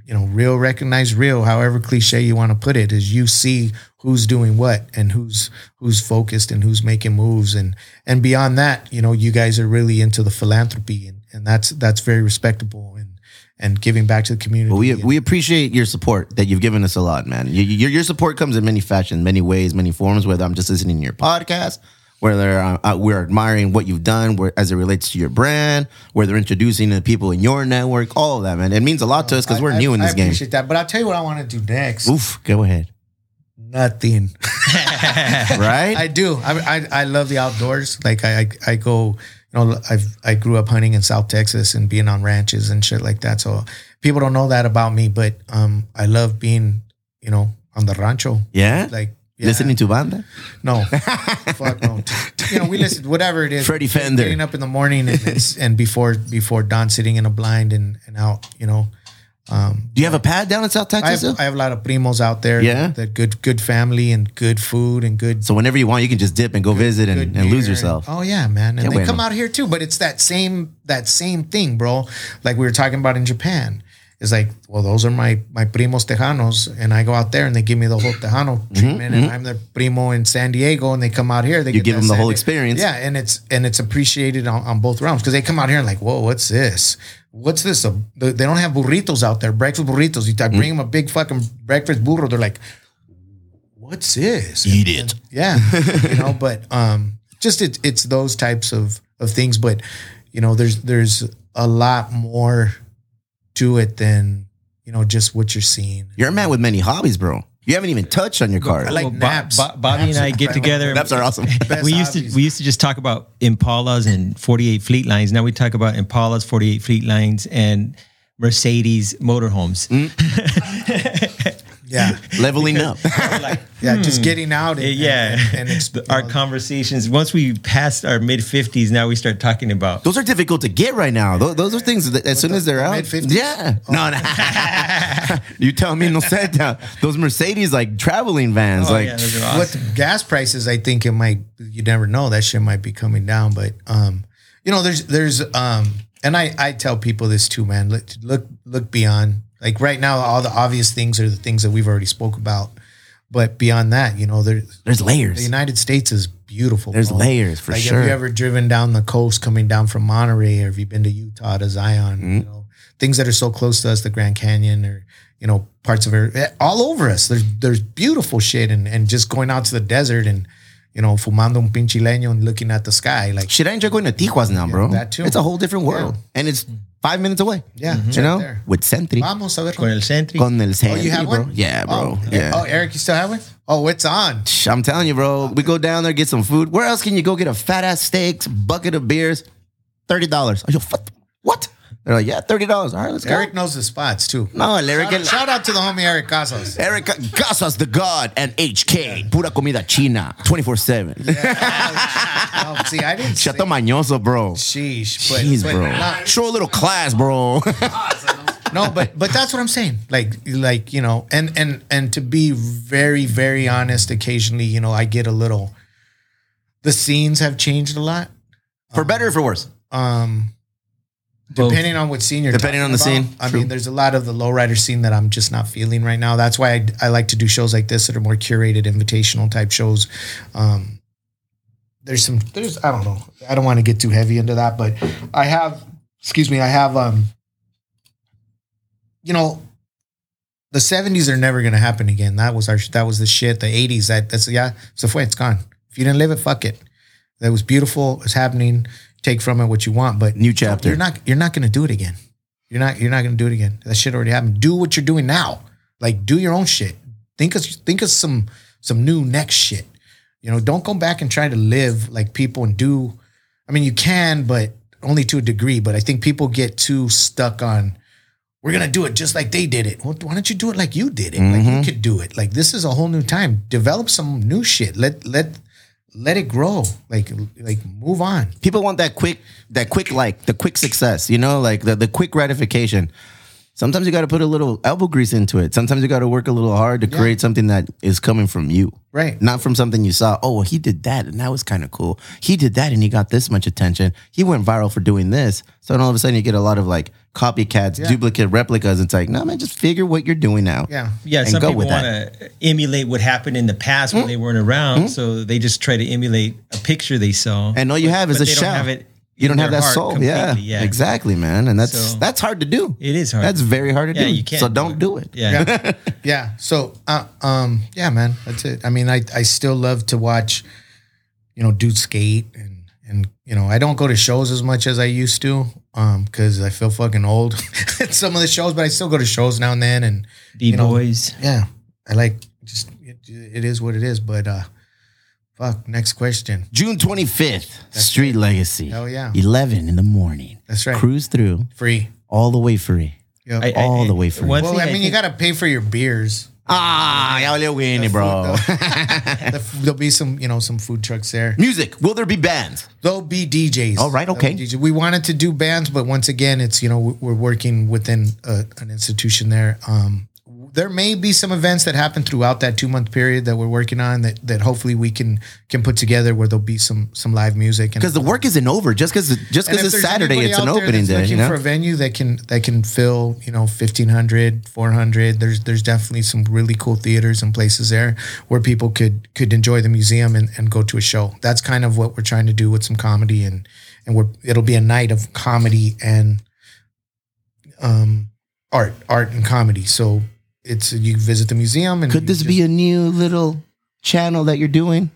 you know, real recognize real, however cliche you want to put it, is you see who's doing what and who's who's focused and who's making moves and and beyond that, you know, you guys are really into the philanthropy and, and that's that's very respectable and and giving back to the community. Well, we and- we appreciate your support that you've given us a lot, man. You, your your support comes in many fashions, many ways, many forms. Whether I'm just listening to your podcast, whether uh, uh, we're admiring what you've done, where, as it relates to your brand, whether introducing the people in your network, all of that, man. It means a lot to us because we're I- new in I this game. appreciate that. But I'll tell you what I want to do next. Oof, go ahead. Nothing. Right? I do. I, I I love the outdoors. Like I I, I go. You know, I've I grew up hunting in South Texas and being on ranches and shit like that. So people don't know that about me, but um, I love being you know on the rancho. yeah. Like yeah. Listening to banda. No, fuck no. You know, we listen whatever it is. Freddie Fender. Getting up in the morning and, it's, and before before dawn, sitting in a blind and and out. You know, Um, Do you have a pad down in South I Texas? have. I have a lot of primos out there. Yeah? that good good family and good food and good so whenever you want, you can just dip and go visit and, and lose yourself. oh yeah, man, and they come out here too. But it's that same that same thing, bro. Like we were talking about in Japan. It's like, well, those are my my primos tejanos, and I go out there and they give me the whole tejano treatment, and I'm their primo in San Diego, and they come out here, they Mm-hmm, You get give them the San whole experience. Yeah, and it's and it's appreciated on, on both realms because they come out here and like, whoa, what's this? What's this? A, they don't have burritos out there, breakfast burritos. You I Mm. bring them a big fucking breakfast burro, they're like, what's this? Eat it. Yeah, you know, but um, just it, it's those types of of things. But you know, there's there's a lot more to it than you know just what you're seeing. You're a man with many hobbies, bro. You haven't even touched on your car. I like Well, naps. Bo- Bobby Naps and I get together. Naps are awesome. We used to we used to just talk about Impalas and 48 Fleetlines. Now we talk about Impalas, 48 Fleetlines, and Mercedes motorhomes. Mm. yeah, Leveling up. yeah, just getting out. And, yeah, and, and, exp- our conversations. Once we passed our mid 50s, now we start talking about. Those are difficult to get right now. Those, those are things that as soon as they're out. mid-50s? Yeah. No, no. you tell me no set down. Those Mercedes like traveling vans. Oh, like yeah, those are with gas prices, I think it might. You never know. That shit might be coming down. But um, you know, there's there's um, and I I tell people this too, man. Look look look beyond. Like right now, all the obvious things are the things that we've already spoke about. But beyond that, you know, there's there's layers. the. United States is beautiful. There's bro. layers for like, sure. Have you ever driven down the coast, coming down from Monterey, or have you been to Utah to Zion? Mm-hmm. You know, things that are so close to us, the Grand Canyon, or you know, parts of it eh, all over us. There's there's beautiful shit, and and just going out to the desert and you know, fumando un pinche leño and looking at the sky, like Shit, I enjoy going to Tijuas now, bro. that too. It's a whole different world. And it's five minutes away. yeah, mm-hmm. it's You know? there. With SENTRI. Vamos a ver. Con el SENTRI. Con el Oh, you have bro. one? Yeah, bro. Oh, yeah. Oh, Eric, you still have one? Oh, it's on. I'm telling you, bro. We go down there, get some food. Where else can you go get a fat ass steaks, bucket of beers, thirty dollars? I go, "What? What? They're like, yeah, thirty dollars. All right, let's go. Eric knows the spots too. no, el Eric, Shout, el, out, shout out to the homie Eric Casas. Eric Casas, the God, and HK, pura comida china, twenty four seven. See, I didn't. Chato Mañoso, bro. Sheesh, but, Jeez, but bro. not- Show a little class, bro. no, but but that's what I'm saying. Like like you know, and and and to be very very honest, occasionally you know I get a little. The scenes have changed a lot. for better or for worse. Um, Both. depending on what scene you're Depending on the about. scene, I true. mean, there's a lot of the lowrider scene that I'm just not feeling right now. That's why I, I like to do shows like this that are more curated, invitational type shows. Um, there's some, there's, I don't know, I don't want to get too heavy into that, but I have, excuse me, I have, um, you know, the 70s are never going to happen again. That was our, that was the shit. The 80s, that that's, yeah, so fue, it's gone. If you didn't live it, fuck it. That was beautiful. It's happening. Take from it what you want, but New chapter. You're not. You're not going to do it again. You're not. You're not going to do it again. That shit already happened. Do what you're doing now. Like do your own shit. Think of think of some some new next shit. You know, don't go back and try to live like people and do. I mean, you can, but only to a degree. But I think people get too stuck on. We're gonna do it just like they did it. Well, why don't you do it like you did it? Like you mm-hmm. could do it. Like this is a whole new time. Develop some new shit. Let let let it grow. Like like move on. people want that quick that quick like the quick success you know like the, the quick gratification. Sometimes you got to put a little elbow grease into it. Sometimes you got to work a little hard to create something that is coming from you. Right. not from something you saw oh well, he did that and that was kind of cool. He did that and he got this much attention. He went viral for doing this. So then all of a sudden you get a lot of like copycats duplicate replicas it's like no man just figure what you're doing now Yeah. Yeah, and some go people want to emulate what happened in the past when they weren't around, so they just try to emulate a picture they saw. and all you have is a they shell. you don't have that soul. Yeah, yeah. exactly, man. And that's So- that's hard to do. It is hard. That's very hard to Yeah, do. you can't so do don't it. do it. Yeah. yeah yeah so uh, um yeah man that's it i mean i i still love to watch you know dudes skate and and you know i don't go to shows as much as i used to um because i feel fucking old at some of the shows but i still go to shows now and then and B you know, boys. yeah i like just it, it is what it is but uh fuck next question June 25th, Street Legacy. Hell yeah. 11 in the morning. That's right. Cruise through free all the way free. Yep. I- all the way free. one well thing i mean you think- gotta pay for your beers Ah, ya valió Winnie, bro. The There'll be some, you know, some food trucks there. Music. Will there be bands? There'll be DJs. All right, There'll okay. DJs. We wanted to do bands, but once again, it's you know we- we're working within a, an institution there. Um, there may be some events that happen throughout that two month period that we're working on that that hopefully we can can put together where there'll be some some live music Because the work isn't over. Just because just because it's Saturday, it's an opening day. Looking You know? for a venue that can that can fill, you know, 1500, 400. There's there's definitely some really cool theaters and places there where people could could enjoy the museum and, and go to a show. That's kind of what we're trying to do with some comedy and and we're it'll be a night of comedy and um art, art and comedy. So it's you visit the museum and Could this just- be a new little channel that you're doing?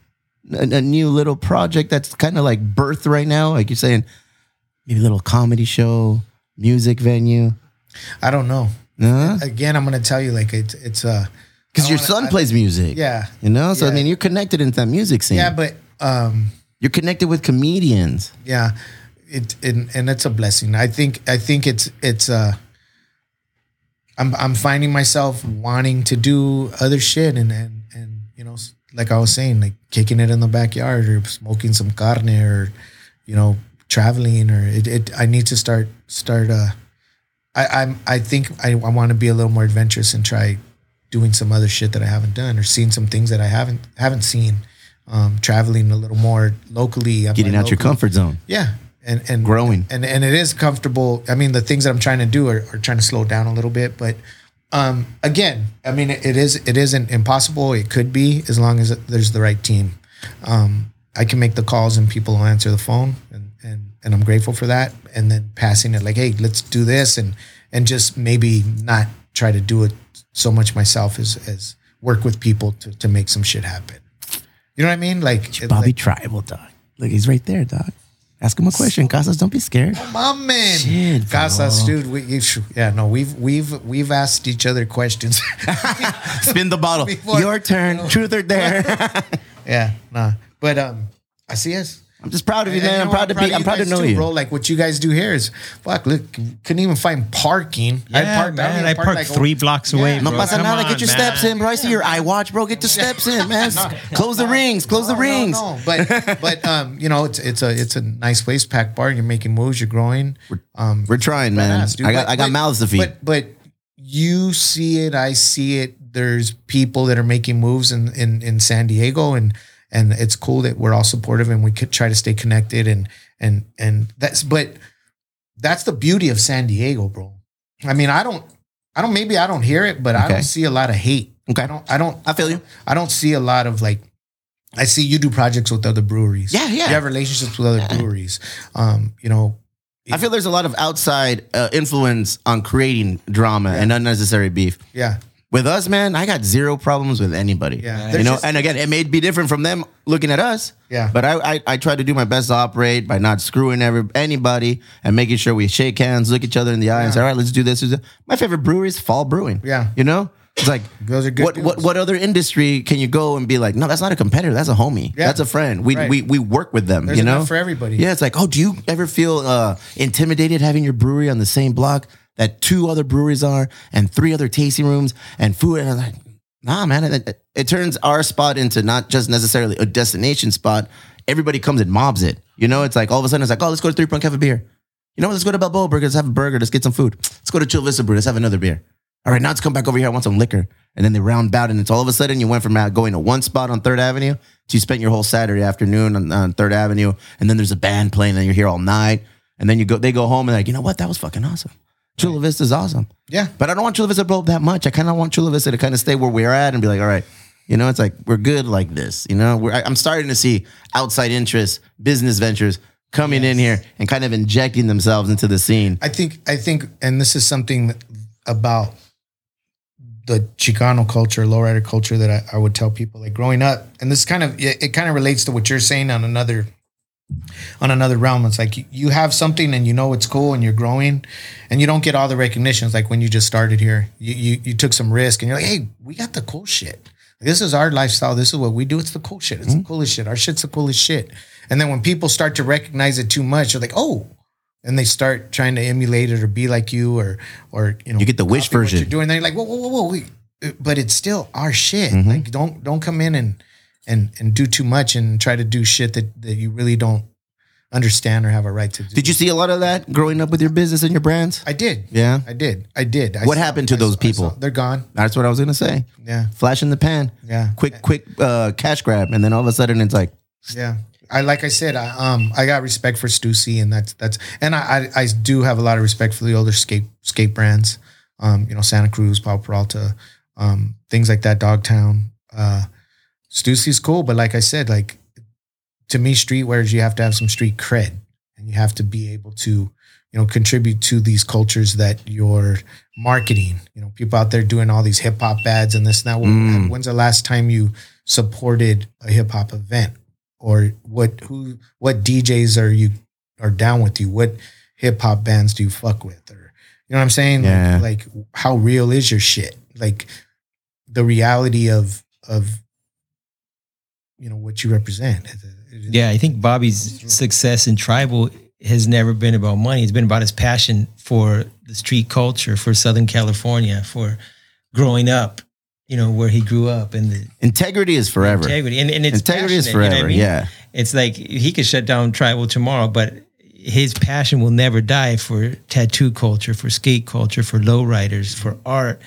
A, a new little project that's kind of like birth right now? Like you're saying, maybe a little comedy show, music venue. I don't know. No? Again, I'm gonna tell you like it's it's uh Because your wanna- son I- plays music. yeah. You know? So, I mean, you're connected into that music scene. Yeah, but um you're connected with comedians. yeah it and, and it's a blessing i think i think it's it's uh i'm i'm finding myself wanting to do other shit and and and you know like i was saying like kicking it in the backyard or smoking some carne or you know traveling or it, it i need to start start uh i i'm i think i, I want to be a little more adventurous and try doing some other shit that i haven't done or seeing some things that i haven't haven't seen um traveling a little more locally I'm Getting like out your comfort zone. yeah, and and Growing. and and it is comfortable. I mean, the things that I'm trying to do are, are trying to slow down a little bit, but um, again, I mean, it, it is it isn't impossible. It could be as long as there's the right team. Um, I can make the calls and people will answer the phone, and and and I'm grateful for that. And then passing it like, hey, let's do this, and and just maybe not try to do it so much myself as as work with people to to make some shit happen. You know what I mean? Like Bobby like, Tribal, dog. Look, he's right there, dog. Ask him a question. Casas, don't be scared. My man, Shit. Casas, dude. We, you, yeah, no, we've we've we've asked each other questions. Spin the bottle. Before- Your turn. Truth or dare. yeah, nah, but um, I see us. I'm just proud of you, And man. you I'm proud to what? be. I'm proud to know too, you. bro. Like what you guys do here is fuck. Look, couldn't even find parking. Yeah, parked- man. even I parked parked like- three blocks away. Yeah. No pasa Come nada. on, Get your man. steps in, bro. I see your eye watch, bro. Get the steps in, man. Close the rings. Close the No, no, rings. No, but but um, you know, it's it's a it's a nice place, packed bar. You're making moves. You're growing. Um, We're trying, man. badass, dude. I got But- I got but- mouths to feed. But but you see it, I see it. There's people that are making moves in in, in San Diego, and and it's cool that we're all supportive and we could try to stay connected and and and that's but that's the beauty of San Diego, bro. I mean, I don't I don't maybe I don't hear it, but I don't see a lot of hate. Okay. I don't I don't I feel you. I don't see a lot of like. I see you do projects with other breweries. Yeah, yeah. You have relationships with other breweries. Um, you know, I feel there's a lot of outside uh, influence on creating drama and unnecessary beef. yeah, With us, man, I got zero problems with anybody. Yeah. You know, just- and again, it may be different from them looking at us. Yeah. But I, I I try to do my best to operate by not screwing every anybody and making sure we shake hands, look each other in the eye, and say, all right, let's do this. My favorite brewery is Fall Brewing. Yeah. You know? It's like Those are good What what what other industry can you go and be like, no, that's not a competitor, that's a homie. Yeah. That's a friend. We Right. we we work with them. There's you know? for everybody. Yeah, it's like, oh, do you ever feel uh, intimidated having your brewery on the same block that two other breweries are and three other tasting rooms and food? And I'm like, nah, man. It, it, it turns our spot into not just necessarily a destination spot. Everybody comes and mobs it. You know, it's like all of a sudden it's like, oh, let's go to Three Point Cafe Beer. You know? Let's go to Balboa Burger. Let's have a burger. Let's get some food. Let's go to Chula Vista Brew. Let's have another beer. All right, now let's come back over here. I want some liquor. And then they round out, and it's all of a sudden you went from going to one spot on Third Avenue to you spent your whole Saturday afternoon on, on Third Avenue, and then there's a band playing, and you're here all night. And then you go, they go home and like, you know what? That was fucking awesome. Chula Vista is awesome. Yeah. But I don't want Chula Vista to blow up that much. I kind of want Chula Vista to kind of stay where we're at and be like, all right, you know, it's like we're good like this. You know, we're, I, I'm starting to see outside interests, business ventures coming in here and kind of injecting themselves into the scene. I think I think, and this is something about the Chicano culture, lowrider culture that I, I would tell people like growing up, and this kind of it, it kind of relates to what you're saying on another on another realm. It's like you, you have something and you know it's cool and you're growing, and you don't get all the recognitions like when you just started here. You you, you took some risk and you're like, hey, we got the cool shit. This is our lifestyle. This is what we do. It's the cool shit. It's the coolest shit. Our shit's the coolest shit. And then when people start to recognize it too much, you're like, oh, and they start trying to emulate it or be like you or or you know You get the wish version. you're doing. Then you're like, whoa, whoa, whoa, whoa. Wait. but it's still our shit. Mm-hmm. Like don't don't come in and and and do too much and try to do shit that that you really don't understand or have a right to do. Did you see a lot of that growing up with your business and your brands? I did. Yeah. I did. I did. I What saw- happened to I those saw- people? saw- They're gone. That's what I was gonna say. Yeah. Flash in the pan. Yeah. Quick, quick uh, cash grab, and then all of a sudden it's like, Yeah. I like I said, I um I got respect for Stussy and that's that's and I, I I do have a lot of respect for the older skate skate brands. Um, you know, Santa Cruz, Powell Peralta, um, things like that, Dogtown. Uh Stussy's cool, but like I said, like to me, streetwear streetwears, you have to have some street cred and you have to be able to, you know, contribute to these cultures that you're marketing. You know, people out there doing all these hip hop ads and this and that. Mm. When's the last time you supported a hip hop event? Or what who what DJs are you are down with you? What hip hop bands do you fuck with? Or you know what I'm saying? Yeah. Like, like how real is your shit? Like the reality of of you know what you represent. Yeah, I think Bobby's success in tribal has never been about money. It's been about his passion for the street culture, for Southern California, for growing up, you know, where he grew up and the integrity is forever. integrity. And, and it's Integrity is passionate, you know forever. I mean? Yeah. It's like he could shut down tribal tomorrow, but his passion will never die for tattoo culture, for skate culture, for lowriders, for art.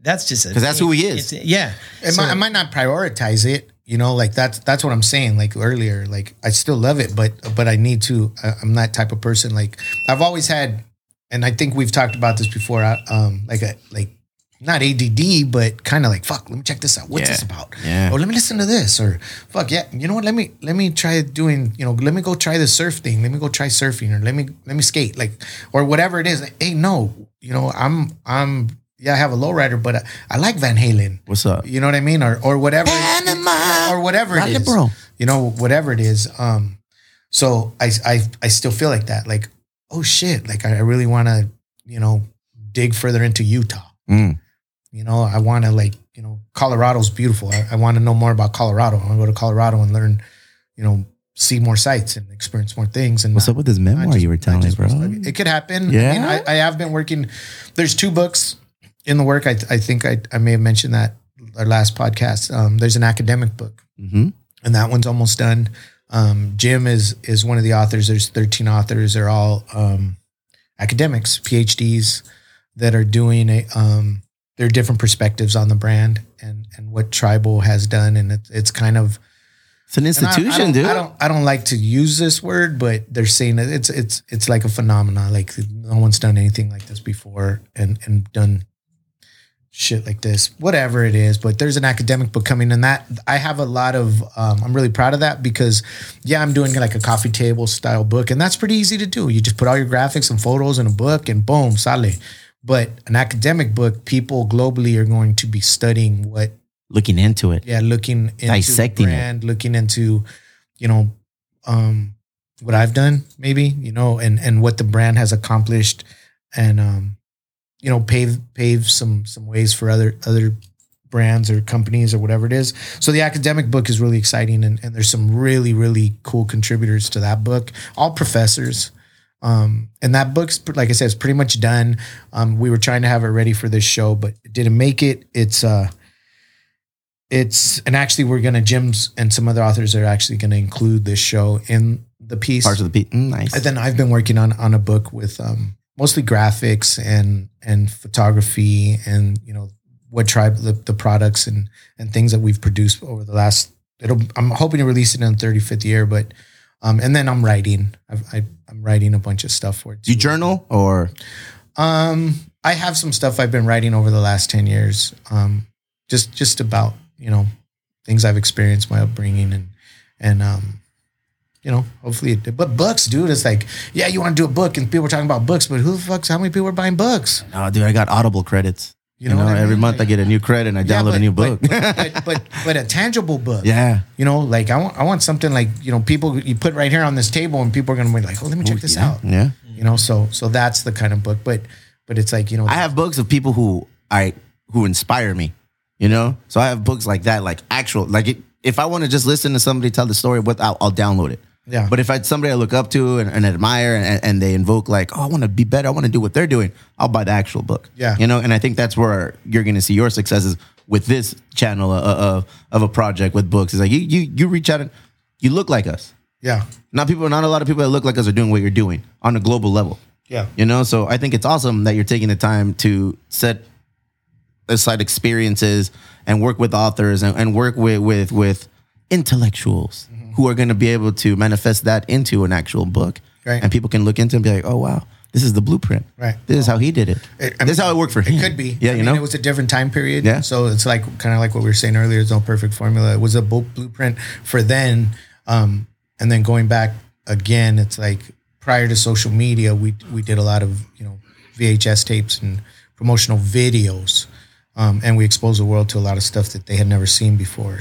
That's just Because that's who he is. It's, yeah. It So- might, I might not prioritize it, you know, like that's that's what I'm saying. Like earlier, like I still love it, but but I need to. I'm that type of person. Like I've always had, and I think we've talked about this before. Um, like a like not ADD, but kind of like fuck. Let me check this out. What's Yeah. this about? Yeah. Or let me listen to this. Or fuck yeah. You know what? Let me let me try doing. You know, let me go try the surf thing. Let me go try surfing, or let me let me skate. Like or whatever it is. Like, hey, no. You know, I'm I'm yeah. I have a lowrider, but I, I like Van Halen. What's up? You know what I mean? Or or whatever Panama. or whatever it, is. bro. You know, whatever it is. Um so I I I still feel like that. Like, oh shit, like I really wanna, you know, dig further into Utah. Mm. You know, I wanna like, you know, Colorado's beautiful. I, I want to know more about Colorado. I want to go to Colorado and learn, you know, see more sights and experience more things. And What's not- up with this memoir just- you were telling me, bro? It could happen. Yeah? I, mean, I, I have been working. There's two books in the work. I, I think I, I may have mentioned that our last podcast. Um, there's an academic book, hmm and that one's almost done. Um, Jim is is one of the authors. There's 13 authors. They're all um, academics, PhDs that are doing a. Um, there are different perspectives on the brand and and what Tribal has done, and it, it's kind of It's an and I- I institution, don't- dude. I don't I don't like to use this word, but they're saying it's it's it's like a phenomenon. Like no one's done anything like this before and and done shit like this, whatever it is. But there's an academic book coming, and that I have a lot of. Um, I'm really proud of that because, yeah, I'm doing like a coffee table style book, and that's pretty easy to do. You just put all your graphics and photos in a book, and boom, sale. But an academic book, people globally are going to be studying what Looking into it. yeah looking into Dissecting it. brand looking into you know um what i've done maybe you know and and what the brand has accomplished and um you know pave pave some some ways for other other brands or companies or whatever it is so the academic book is really exciting and, and there's some really really cool contributors to that book all professors um, and that book's like I said, it's pretty much done. Um, we were trying to have it ready for this show, but it didn't make it. It's uh, it's and actually we're gonna Jim's and some other authors are actually gonna include this show in the piece. Parts of the beat. Mm, nice. And then I've been working on on a book with um, mostly graphics and and photography and you know what tribe the, the products and and things that we've produced over the last. It'll I'm hoping to release it in the 35th year, but um, and then I'm writing. I've, I, I'm writing a bunch of stuff for it. Do you journal or Um, I have some stuff I've been writing over the last ten years. Um, just just about you know things I've experienced, my upbringing, and and um, you know, hopefully. It, but books, dude, it's like yeah, you want to do a book, and people are talking about books, but who the fuck's how many people are buying books? no, dude? I got Audible credits. You know, what I every mean? month I get a new credit and I Yeah, download but- a new book. but, but, but but a tangible book. yeah. You know, like I want I want something like you know people you put right here on this table, and people are gonna be like, oh, let me check this yeah. out. Yeah. You know, so so that's the kind of book, but but it's like you know I have books of people who I who inspire me. You know, so I have books like that, like actual, like it, if I want to just listen to somebody tell the story, what I'll, I'll download it. Yeah. But if I somebody I look up to and, and admire and, and they invoke like, oh, I want to be better, I want to do what they're doing, I'll buy the actual book. Yeah. You know, and I think that's where you're going to see your successes with this channel of, of of a project with books. It's like you you you reach out and you look like us. Yeah. Not people. Not a lot of people that look like us are doing what you're doing on a global level. Yeah. You know, so I think it's awesome that you're taking the time to set aside experiences and work with authors and, and work with with with intellectuals Mm-hmm. Who are going to be able to manifest that into an actual book, Right. and people can look into it and be like, oh wow, this is the blueprint. Right. This is how he did it. It- I this is how it worked for him. It could be. Yeah, I you mean, know. it was a different time period. Yeah. So it's like kind of like what we were saying earlier. There's no perfect formula. It was a blueprint for then, um, and then going back again. It's like prior to social media, we we did a lot of you know VHS tapes and promotional videos, um, and we exposed the world to a lot of stuff that they had never seen before.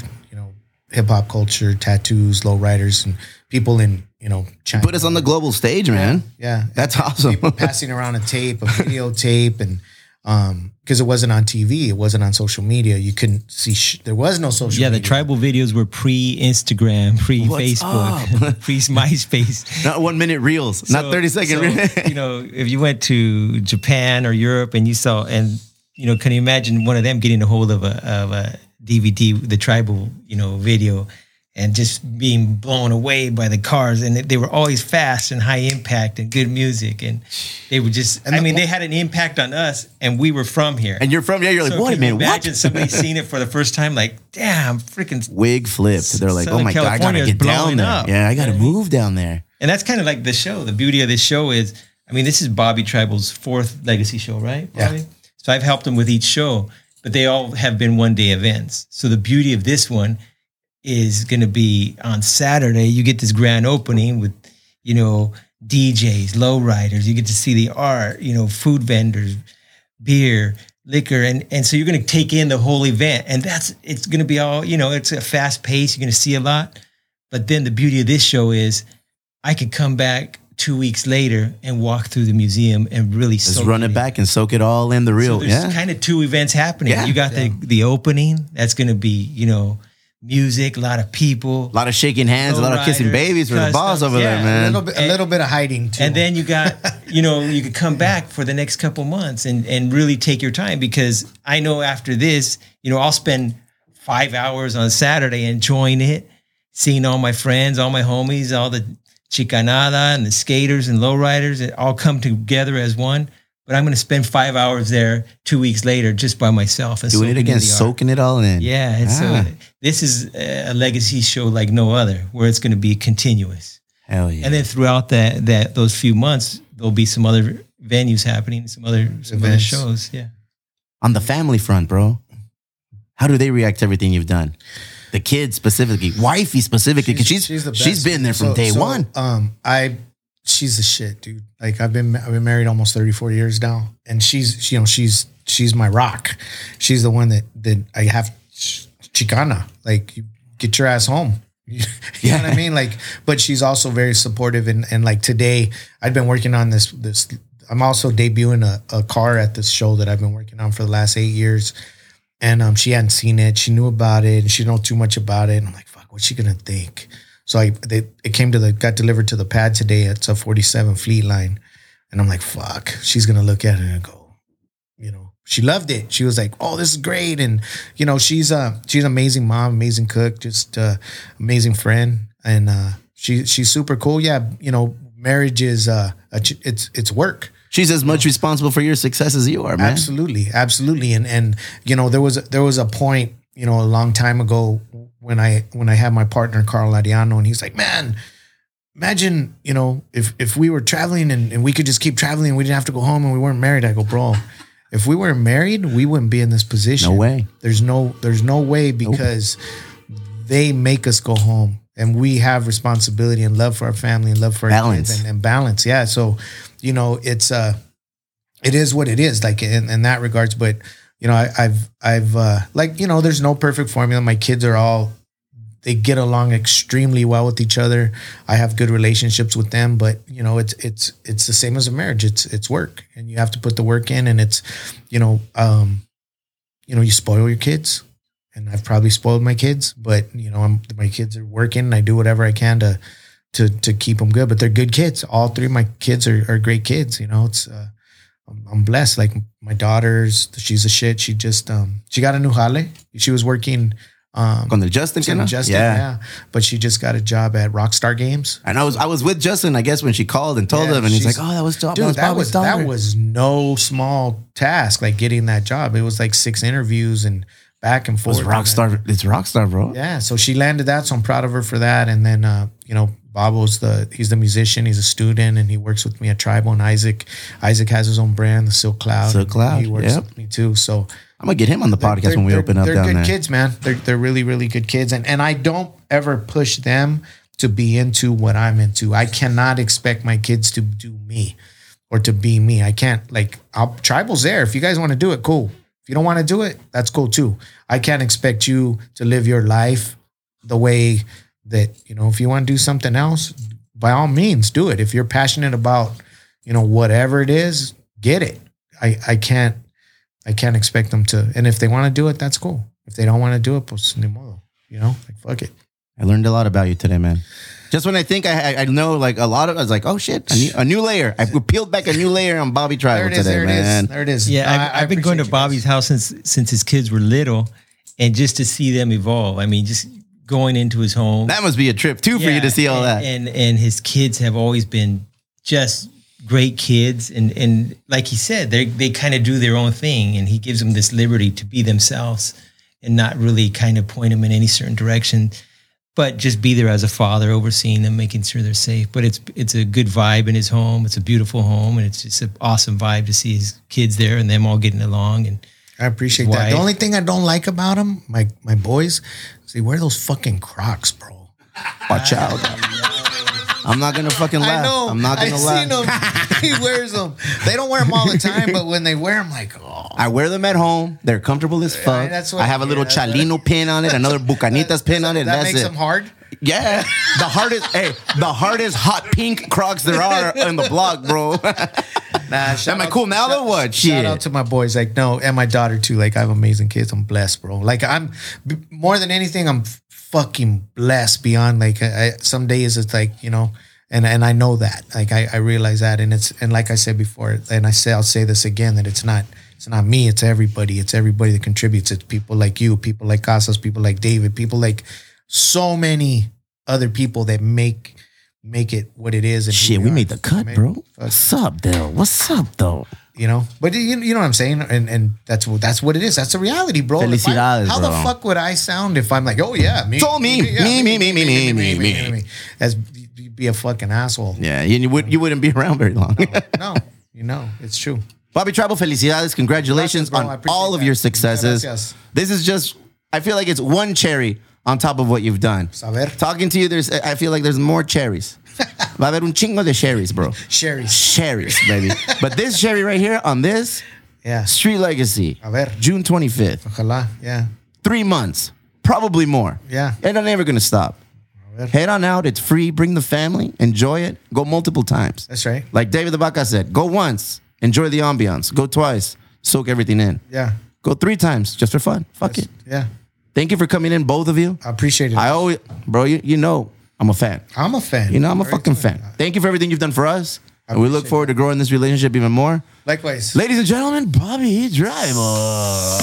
You know, hip hop culture, tattoos, lowriders, and people in you know China. Put us on the global stage, man. Yeah, That's awesome. people passing around a tape, a videotape, and um, because it wasn't on TV, it wasn't on social media. You couldn't see. Sh- there was no social. Media. Yeah, the tribal videos were pre Instagram, pre Facebook, pre MySpace. Not one minute reels, not So- thirty second. so, you know, if you went to Japan or Europe and you saw, and you know, can you imagine one of them getting a hold of a of a DVD, the tribal, you know, video, and just being blown away by the cars, and they were always fast and high impact and good music, and they were just. I the- mean, they had an impact on us, and we were from here. and you're from yeah. You're like, so wait a minute, imagine what? somebody seeing it for the first time, like, damn, freaking Wig flipped. They're like, oh Southern my god, I gotta get down there. up. Yeah, I gotta You know what I mean? move down there. And that's kind of like the show. The beauty of this show is, I mean, this is Bobby Tribal's fourth legacy show, right? Yeah. So I've helped him with each show, but they all have been one day events. So the beauty of this one is going to be on Saturday. You get this grand opening with, you know, DJs, lowriders. You get to see the art, you know, food vendors, beer, liquor, and and so you're going to take in the whole event, and that's it's going to be all you know. It's a fast pace. You're going to see a lot, but then the beauty of this show is, I could come back two weeks later and walk through the museum and really Just soak run it in. back and soak it all in the So real. there's yeah. kind of two events happening. Yeah. you got the the opening. That's going to be you know music, a lot of people, a lot of shaking hands, a lot of kissing babies for the boss customs, over there, yeah. a man. little bit, a little bit of hiding too. and then you got you know you could come back for the next couple months and and really take your time because I know after this you know I'll spend five hours on Saturday enjoying it, seeing all my friends, all my homies, all the chicanada and the skaters and lowriders and all come together as one. But I'm going to spend five hours there two weeks later just by myself and Doing it again, soaking it all in. Yeah, and Ah. so this is a legacy show like no other, where it's going to be continuous. Hell yeah. And then throughout that that those few months, there'll be some other venues happening, some other some other shows. Yeah. on the family front, bro, how do they react to everything you've done? The kids specifically, wifey specifically, because she's she's, the best. been there from So- day so, one. Um, I she's the shit, dude. Like I've been I've been married almost 34 years now, and she's you know she's she's my rock. She's the one that that I have Chicana. Like you get your ass home. You know what I mean? Like, but she's also very supportive and and like today I've been working on this this. I'm also debuting a, a car at this show that I've been working on for the last eight years and um, she hadn't seen it. She knew about it, and she didn't know too much about it. And I'm like, "Fuck, what's she gonna think?" So I, they, it came to the, got delivered to the pad today. It's a 47 Fleetline, and I'm like, "Fuck," she's gonna look at it and go, you know, she loved it. She was like, "Oh, this is great," and you know, she's a she's an amazing mom, amazing cook, just uh, amazing friend, and uh, she she's super cool. Yeah, you know, marriage is uh, a, it's it's work. She's as much responsible for your success as you are, man. Absolutely, absolutely, and and you know there was there was a point you know a long time ago when I when I had my partner Carl Ladiano, and he's like, man, imagine you know if if we were traveling and, and we could just keep traveling, and we didn't have to go home, and we weren't married. I go, bro, if we weren't married, we wouldn't be in this position. No way. There's no there's no way because they make us go home. And we have responsibility and love for our family and love for our Balance. kids and, and balance. Yeah. So, you know, it's uh it is what it is like in, in that regards but you know I, i've i've uh like you know there's no perfect formula. My kids are all they get along extremely well with each other. I have good relationships with them but you know it's it's it's the same as a marriage. It's it's work and you have to put the work in and it's you know um you know you spoil your kids and i've probably spoiled my kids but you know i'm my kids are working i do whatever i can to to to keep them good but they're good kids all three of my kids are, are great kids you know it's uh I'm, blessed. Like my daughter's, she's a shit. She just um she got a new jale. She was working um Con the Justin, in kinda? Justin, yeah. yeah. But she just got a job at Rockstar Games. And I was I was with Justin, I guess, when she called and told Yeah, him, and he's like, "Oh, that was Dude, Dude, that was Bobby's that was no small task. Like getting that job, it was like six interviews and back and It forth. was Rockstar. It's Rockstar, bro. Yeah, so she landed that, so I'm proud of her for that. And then uh, you know, Bobo's the he's the musician, he's a student, and he works with me at Tribal. And Isaac, Isaac has his own brand, the Silk Cloud. Silk Cloud, He works yep. with me too. So I'm gonna get him on the podcast when we open up they're down good there. kids, man. They're they're really really good kids, and and I don't ever push them to be into what I'm into. I cannot expect my kids to do me or to be me. I can't like I'll, tribal's there. If you guys want to do it, cool. If you don't want to do it, that's cool too. I can't expect you to live your life the way that you know. If you want to do something else, by all means, do it. If you're passionate about you know whatever it is, get it. I I can't I can't expect them to. And if they want to do it, that's cool. If they don't want to do it, pues ni modo. You know, like fuck it. I learned a lot about you today, man. Just when I think I I, I know like a lot of, I was like, oh shit, a new, a new layer. I peeled back a new layer on Bobby There Tribal it is. today, There it is. man. There it is. Yeah, I- I've, I I've been going to Bobby's guys. house since since his kids were little, and just to see them evolve. I mean, just going into his home. That must be a trip too for you to see all and, that. And and his kids have always been just great kids, and and like he said, they they kind of do their own thing, and he gives them this liberty to be themselves, and not really kind of point them in any certain direction. But just be there as a father, overseeing them, making sure they're safe. But it's it's a good vibe in his home. It's a beautiful home, and it's just an awesome vibe to see his kids there and them all getting along. And I appreciate His that. The only thing I don't like about them, my my boys, is they wear those fucking Crocs, bro. Watch out. I'm not gonna fucking laugh. I know. I'm not gonna I laugh. seen him. he wears them. They don't wear them all the time, but when they wear them, like, oh, I wear them at home. They're comfortable as fuck. that's what- I have a little yeah, Chalino pin on it, another Bucanitas pin on it. that that's makes it. them hard. Yeah, the hardest, hey, the hardest hot pink Crocs there are in the block, bro. Nah, shout Am I out- cool now shout- though? What? Shout Shit. out to my boys, like no, and my daughter too. Like I have amazing kids. I'm blessed, bro. Like I'm b- more than anything, I'm fucking blessed beyond. Like I- some days it's like you know, and and I know that. Like I, I realize that, and it's and like I said before, and I say I'll say this again that it's not. It's not me. It's everybody. It's everybody that contributes. It's people like you, people like Casas, people like David, people like so many other people that make make it what it is. And Shit, we are. made the cut, Man, bro. What's up, though? What's up, though? you know. But you, you know what I'm saying, and and that's what that's what it is. That's the reality, bro. If I- Felicidades, how the fuck would I sound if I'm like, oh yeah, me, It's all me. yeah, Me, me, me, me, me, me, me. As you'd be a fucking asshole. Yeah, you, you would you wouldn't be around very long. No, you know, it's true. Bobby Tribal, felicidades, congratulations Gracias, on all of that. your successes. Gracias. This is just, I feel like it's one cherry on top of what you've done. Saber. Talking to you, there's, I feel like there's more cherries. Va a haber un chingo de cherries, bro. Cherries. Cherries, baby. but this cherry right here on this Yeah. Street Legacy, A ver. June 25th, Ojalá. Yeah. three months, probably more. Yeah. And I'm never gonna stop. Head on out. It's free. Bring the family. Enjoy it. Go multiple times. That's right. Like David the Baca said, go once, enjoy the ambiance. Go twice, soak everything in. Yeah. Go three times just for fun. Fuck it. Yeah. Thank you for coming in, both of you. I appreciate it. I always, bro, you, you know I'm a fan. I'm a fan. You know, I'm a Very fucking good. fan. Thank you for everything you've done for us. And we look forward to growing this relationship even more. Likewise. Ladies and gentlemen, Bobby Tribal.